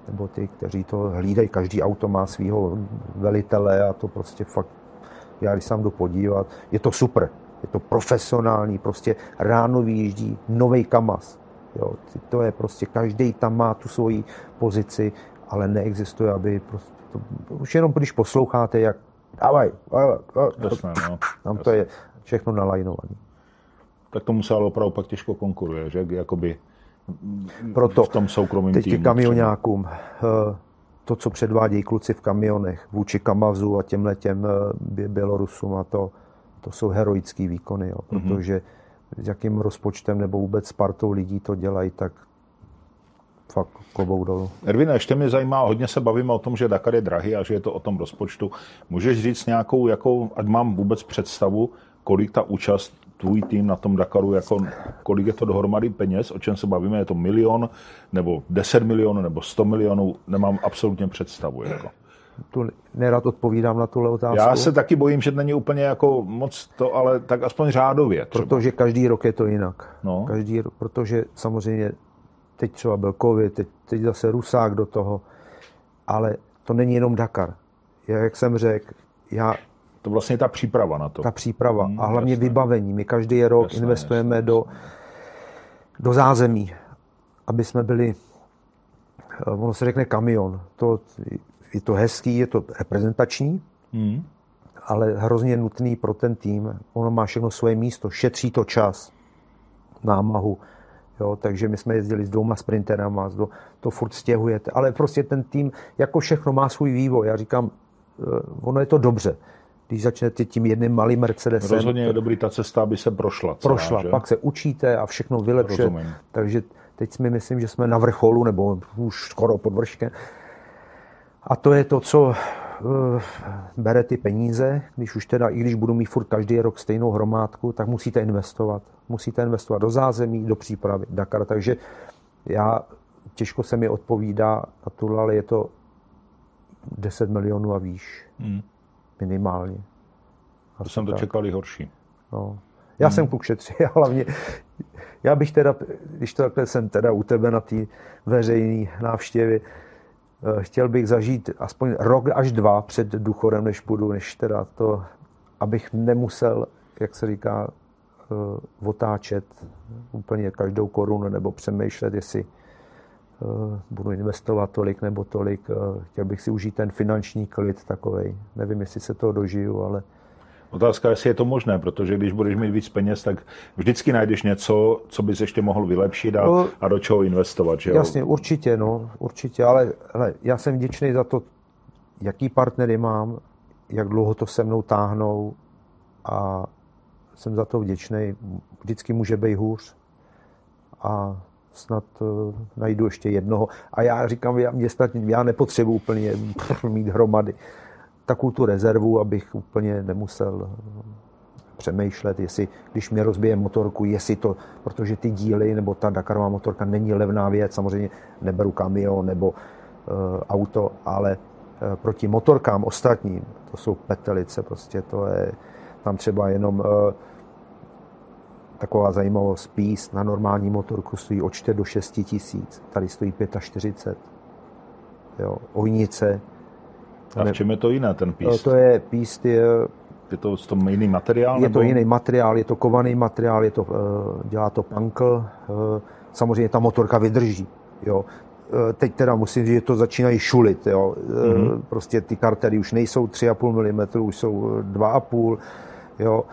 nebo ty, kteří to hlídají, každý auto má svého velitele a to prostě fakt, já když se jdu podívat, je to super, je to profesionální, prostě ráno vyjíždí nový Kamaz, jo, to je prostě, každý tam má tu svoji pozici, ale neexistuje, aby prostě to, už jenom když posloucháte, jak dávaj, Jasné, no. tam to je všechno nalajnované. Tak tomu se ale opravdu pak těžko konkuruje, že? Jakoby Proto v tom soukromém teď týmu. kamionákům, eh, to, co předvádějí kluci v kamionech vůči Kamazu a těmhle těm eh, Bělorusům a to, to jsou heroické výkony, jo, mhm. protože s jakým rozpočtem nebo vůbec partou lidí to dělají, tak fakt klobouk dolů. Ervin, ještě mě zajímá, hodně se bavíme o tom, že Dakar je drahý a že je to o tom rozpočtu. Můžeš říct nějakou, jakou, ať mám vůbec představu, kolik ta účast tvůj tým na tom Dakaru, jako, kolik je to dohromady peněz, o čem se bavíme, je to milion, nebo 10 milionů, nebo 100 milionů, nemám absolutně představu. Jako. Tu nerad odpovídám na tuhle otázku. Já se taky bojím, že není úplně jako moc to, ale tak aspoň řádově. Třeba. Protože každý rok je to jinak. No. Každý, protože samozřejmě teď třeba byl covid, teď, teď zase Rusák do toho, ale to není jenom Dakar. Jak jsem řekl, já to vlastně ta příprava na to. Ta příprava hmm, a hlavně jasné. vybavení. My každý rok jasné, investujeme jasné. do, do zázemí, aby jsme byli, eh, ono se řekne kamion. To, je to hezký, je to reprezentační, hmm. ale hrozně nutný pro ten tým. Ono má všechno svoje místo, šetří to čas, námahu. Jo, takže my jsme jezdili s dvouma sprinterama, to, to furt stěhujete. Ale prostě ten tým, jako všechno, má svůj vývoj. Já říkám, eh, ono je to dobře když začnete tím jedním malým Mercedesem. Rozhodně je dobrý ta cesta, aby se prošla. Celá, prošla, že? pak se učíte a všechno vylepšuje. Takže teď si myslím, že jsme na vrcholu, nebo už skoro pod vrškem. A to je to, co uh, bere ty peníze, když už teda, i když budu mít furt každý rok stejnou hromádku, tak musíte investovat. Musíte investovat do zázemí, do přípravy Dakar. Takže já, těžko se mi odpovídá na tohle, ale je to 10 milionů a výš. Hmm minimálně. A to jsem to tak. čekal i horší. No. Já hmm. jsem kluk šetří, hlavně já bych teda, když to takhle jsem teda u tebe na té veřejné návštěvě, eh, chtěl bych zažít aspoň rok až dva před důchodem, než půjdu, než teda to, abych nemusel, jak se říká, eh, otáčet úplně každou korunu nebo přemýšlet, jestli budu investovat tolik nebo tolik. Eh, chtěl bych si užít ten finanční klid takovej. Nevím, jestli se toho dožiju, ale... Otázka, jestli je to možné, protože když budeš mít víc peněz, tak vždycky najdeš něco, co bys ještě mohl vylepšit a, no, a do čeho investovat. Že jo? Jasně, určitě, no, určitě, ale hele, já jsem vděčný za to, jaký partnery mám, jak dlouho to se mnou táhnou a jsem za to vděčný. Vždycky může být hůř a snad uh, najdu ještě jednoho. A já říkám, já, mě snad, já nepotřebuji úplně mít hromady takovou tu rezervu, abych úplně nemusel eh, přemýšlet, jestli, když mě rozbije motorku, jestli to, protože ty díly nebo ta Dakarová motorka není levná věc, samozřejmě neberu kamion nebo uh, auto, ale uh, proti motorkám ostatním, to jsou petelice, prostě to je, tam třeba jenom uh, taková zajímavost, pís na normální motorku stojí od 4 do 6 tisíc, tady stojí 45. Jo, ojnice. A v čem je to jiné, ten pís? To je pís, je, je to s tom jiný materiál? Je nebo? to jiný materiál, je to kovaný materiál, je to, eh, dělá to pankl. Eh, samozřejmě ta motorka vydrží. Jo. Eh, teď teda musím říct, že to začínají šulit. Jo. Mm-hmm. Prostě ty kartery už nejsou 3,5 mm, už jsou 2,5 jo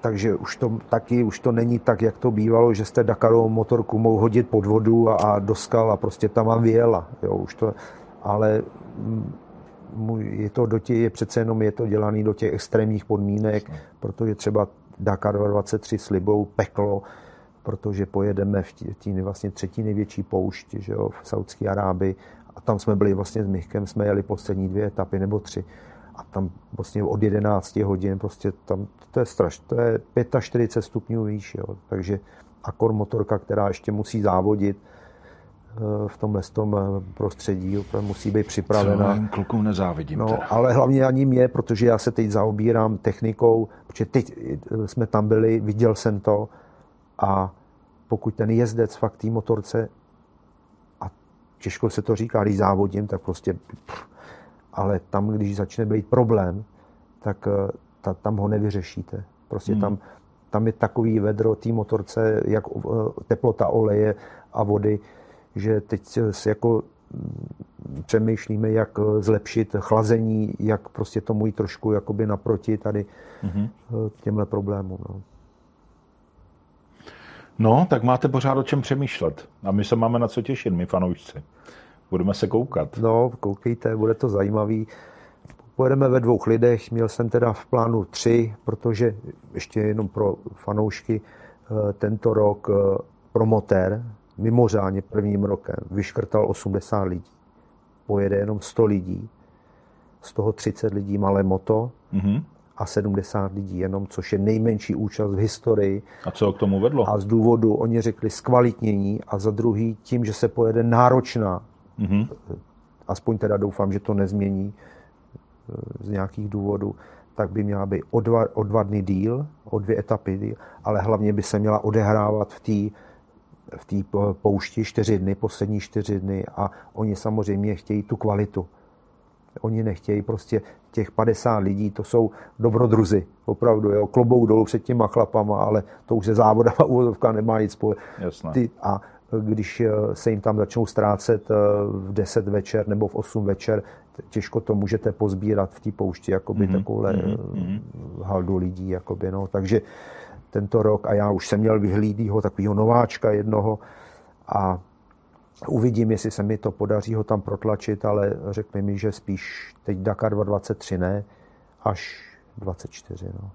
takže už to taky už to není tak, jak to bývalo, že jste Dakarovou motorku mohl hodit pod vodu a, a do skal a prostě tam vám vyjela. Jo, už to, ale mm, je to do těch, je přece jenom je to dělaný do těch extrémních podmínek, protože třeba Dakar 23 slibou peklo, protože pojedeme v té vlastně třetí největší poušti, že jo, v Saudské Arábii a tam jsme byli vlastně s Michkem, jsme jeli poslední dvě etapy nebo tři a tam vlastně od 11 hodin prostě tam, to je strašné, to je 45 stupňů výš, jo. takže akor motorka, která ještě musí závodit eh, v tomhle tom eh, prostředí, musí být připravena. Co klukům nezávidím. No, ale hlavně ani mě, protože já se teď zaobírám technikou, protože teď eh, jsme tam byli, viděl jsem to a pokud ten jezdec fakt té motorce a těžko se to říká, když závodím, tak prostě pff, ale tam, když začne být problém, tak eh, ta, tam ho nevyřešíte. Prostě hmm. tam, tam je takový vedro té motorce, jak eh, teplota oleje a vody, že teď se jako mm, přemýšlíme, jak eh, zlepšit chlazení, jak prostě tomu jít trošku jakoby naproti tady mm-hmm. těmhle problémům. No. no, tak máte pořád o čem přemýšlet. A my se máme na co těšit, my fanoušci. Budeme se koukat. No, koukejte, bude to zajímavý. Pojedeme ve dvou lidech, měl jsem teda v plánu tři, protože ještě jenom pro fanoušky eh, tento rok eh, promotér mimořádně prvním rokem vyškrtal 80 lidí. Pojede jenom 100 lidí, z toho 30 lidí malé moto mm-hmm. a 70 lidí jenom, což je nejmenší účast v historii. A co k tomu vedlo? A z důvodu, oni řekli zkvalitnění a za druhý tím, že se pojede náročná Mm-hmm. Aspoň teda doufám, že to nezmění eh, z nějakých důvodů, tak by měla být o dva, o dva dny díl, o dvě etapy díl, ale hlavně by se měla odehrávat v té v té poušti čtyři dny, poslední čtyři dny a oni samozřejmě chtějí tu kvalitu. Oni nechtějí prostě těch 50 lidí, to jsou dobrodruzy, opravdu, jo, klobou dolů před těma chlapama, ale to už se závodama úvodovka nemá nic. Ty, a když eh, se jim tam začnou ztrácet eh, v 10 večer nebo v 8 večer, těžko to můžete pozbírat v té poušti, jakoby mm-hmm. takovouhle mm-hmm. haldu lidí, jakoby, no. takže tento rok a já už jsem měl vyhlídýho takového nováčka jednoho a uvidím, jestli se mi to podaří ho tam protlačit, ale řekne mi, že spíš teď Dakar 2023 ne, až 24. No.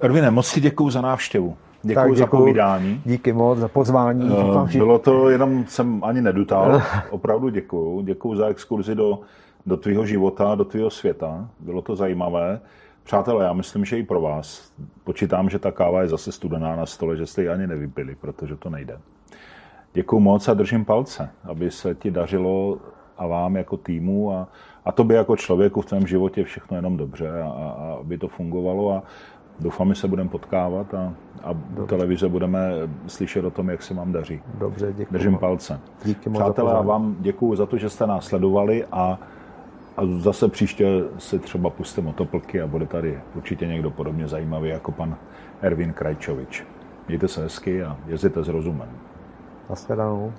Ervine, moc si děkuju za návštěvu. Děkuji za povídání. Díky moc za pozvání. Uh, bylo to, jenom jsem ani nedutal. Opravdu děkuji. Děkuji za exkurzi do, do tvýho života, do tvýho světa. Bylo to zajímavé. Přátelé, já myslím, že i pro vás. Počítám, že ta káva je zase studená na stole, že jste ji ani nevypili, protože to nejde. Děkuji moc a držím palce, aby se ti dařilo a vám jako týmu a, a tobě jako člověku v tvém životě všechno jenom dobře a, a aby to fungovalo a doufám, že se budeme potkávat a, a v televize budeme slyšet o tom, jak se vám daří. Dobře, děkuji. Držím palce. Díky moc Přátelé, a vám děkuji za to, že jste nás sledovali a a zase příště si třeba puste motoplky a bude tady určitě někdo podobně zajímavý jako pan Ervin Krajčovič. Mějte se hezky a jezděte s rozumem. Nashledanou.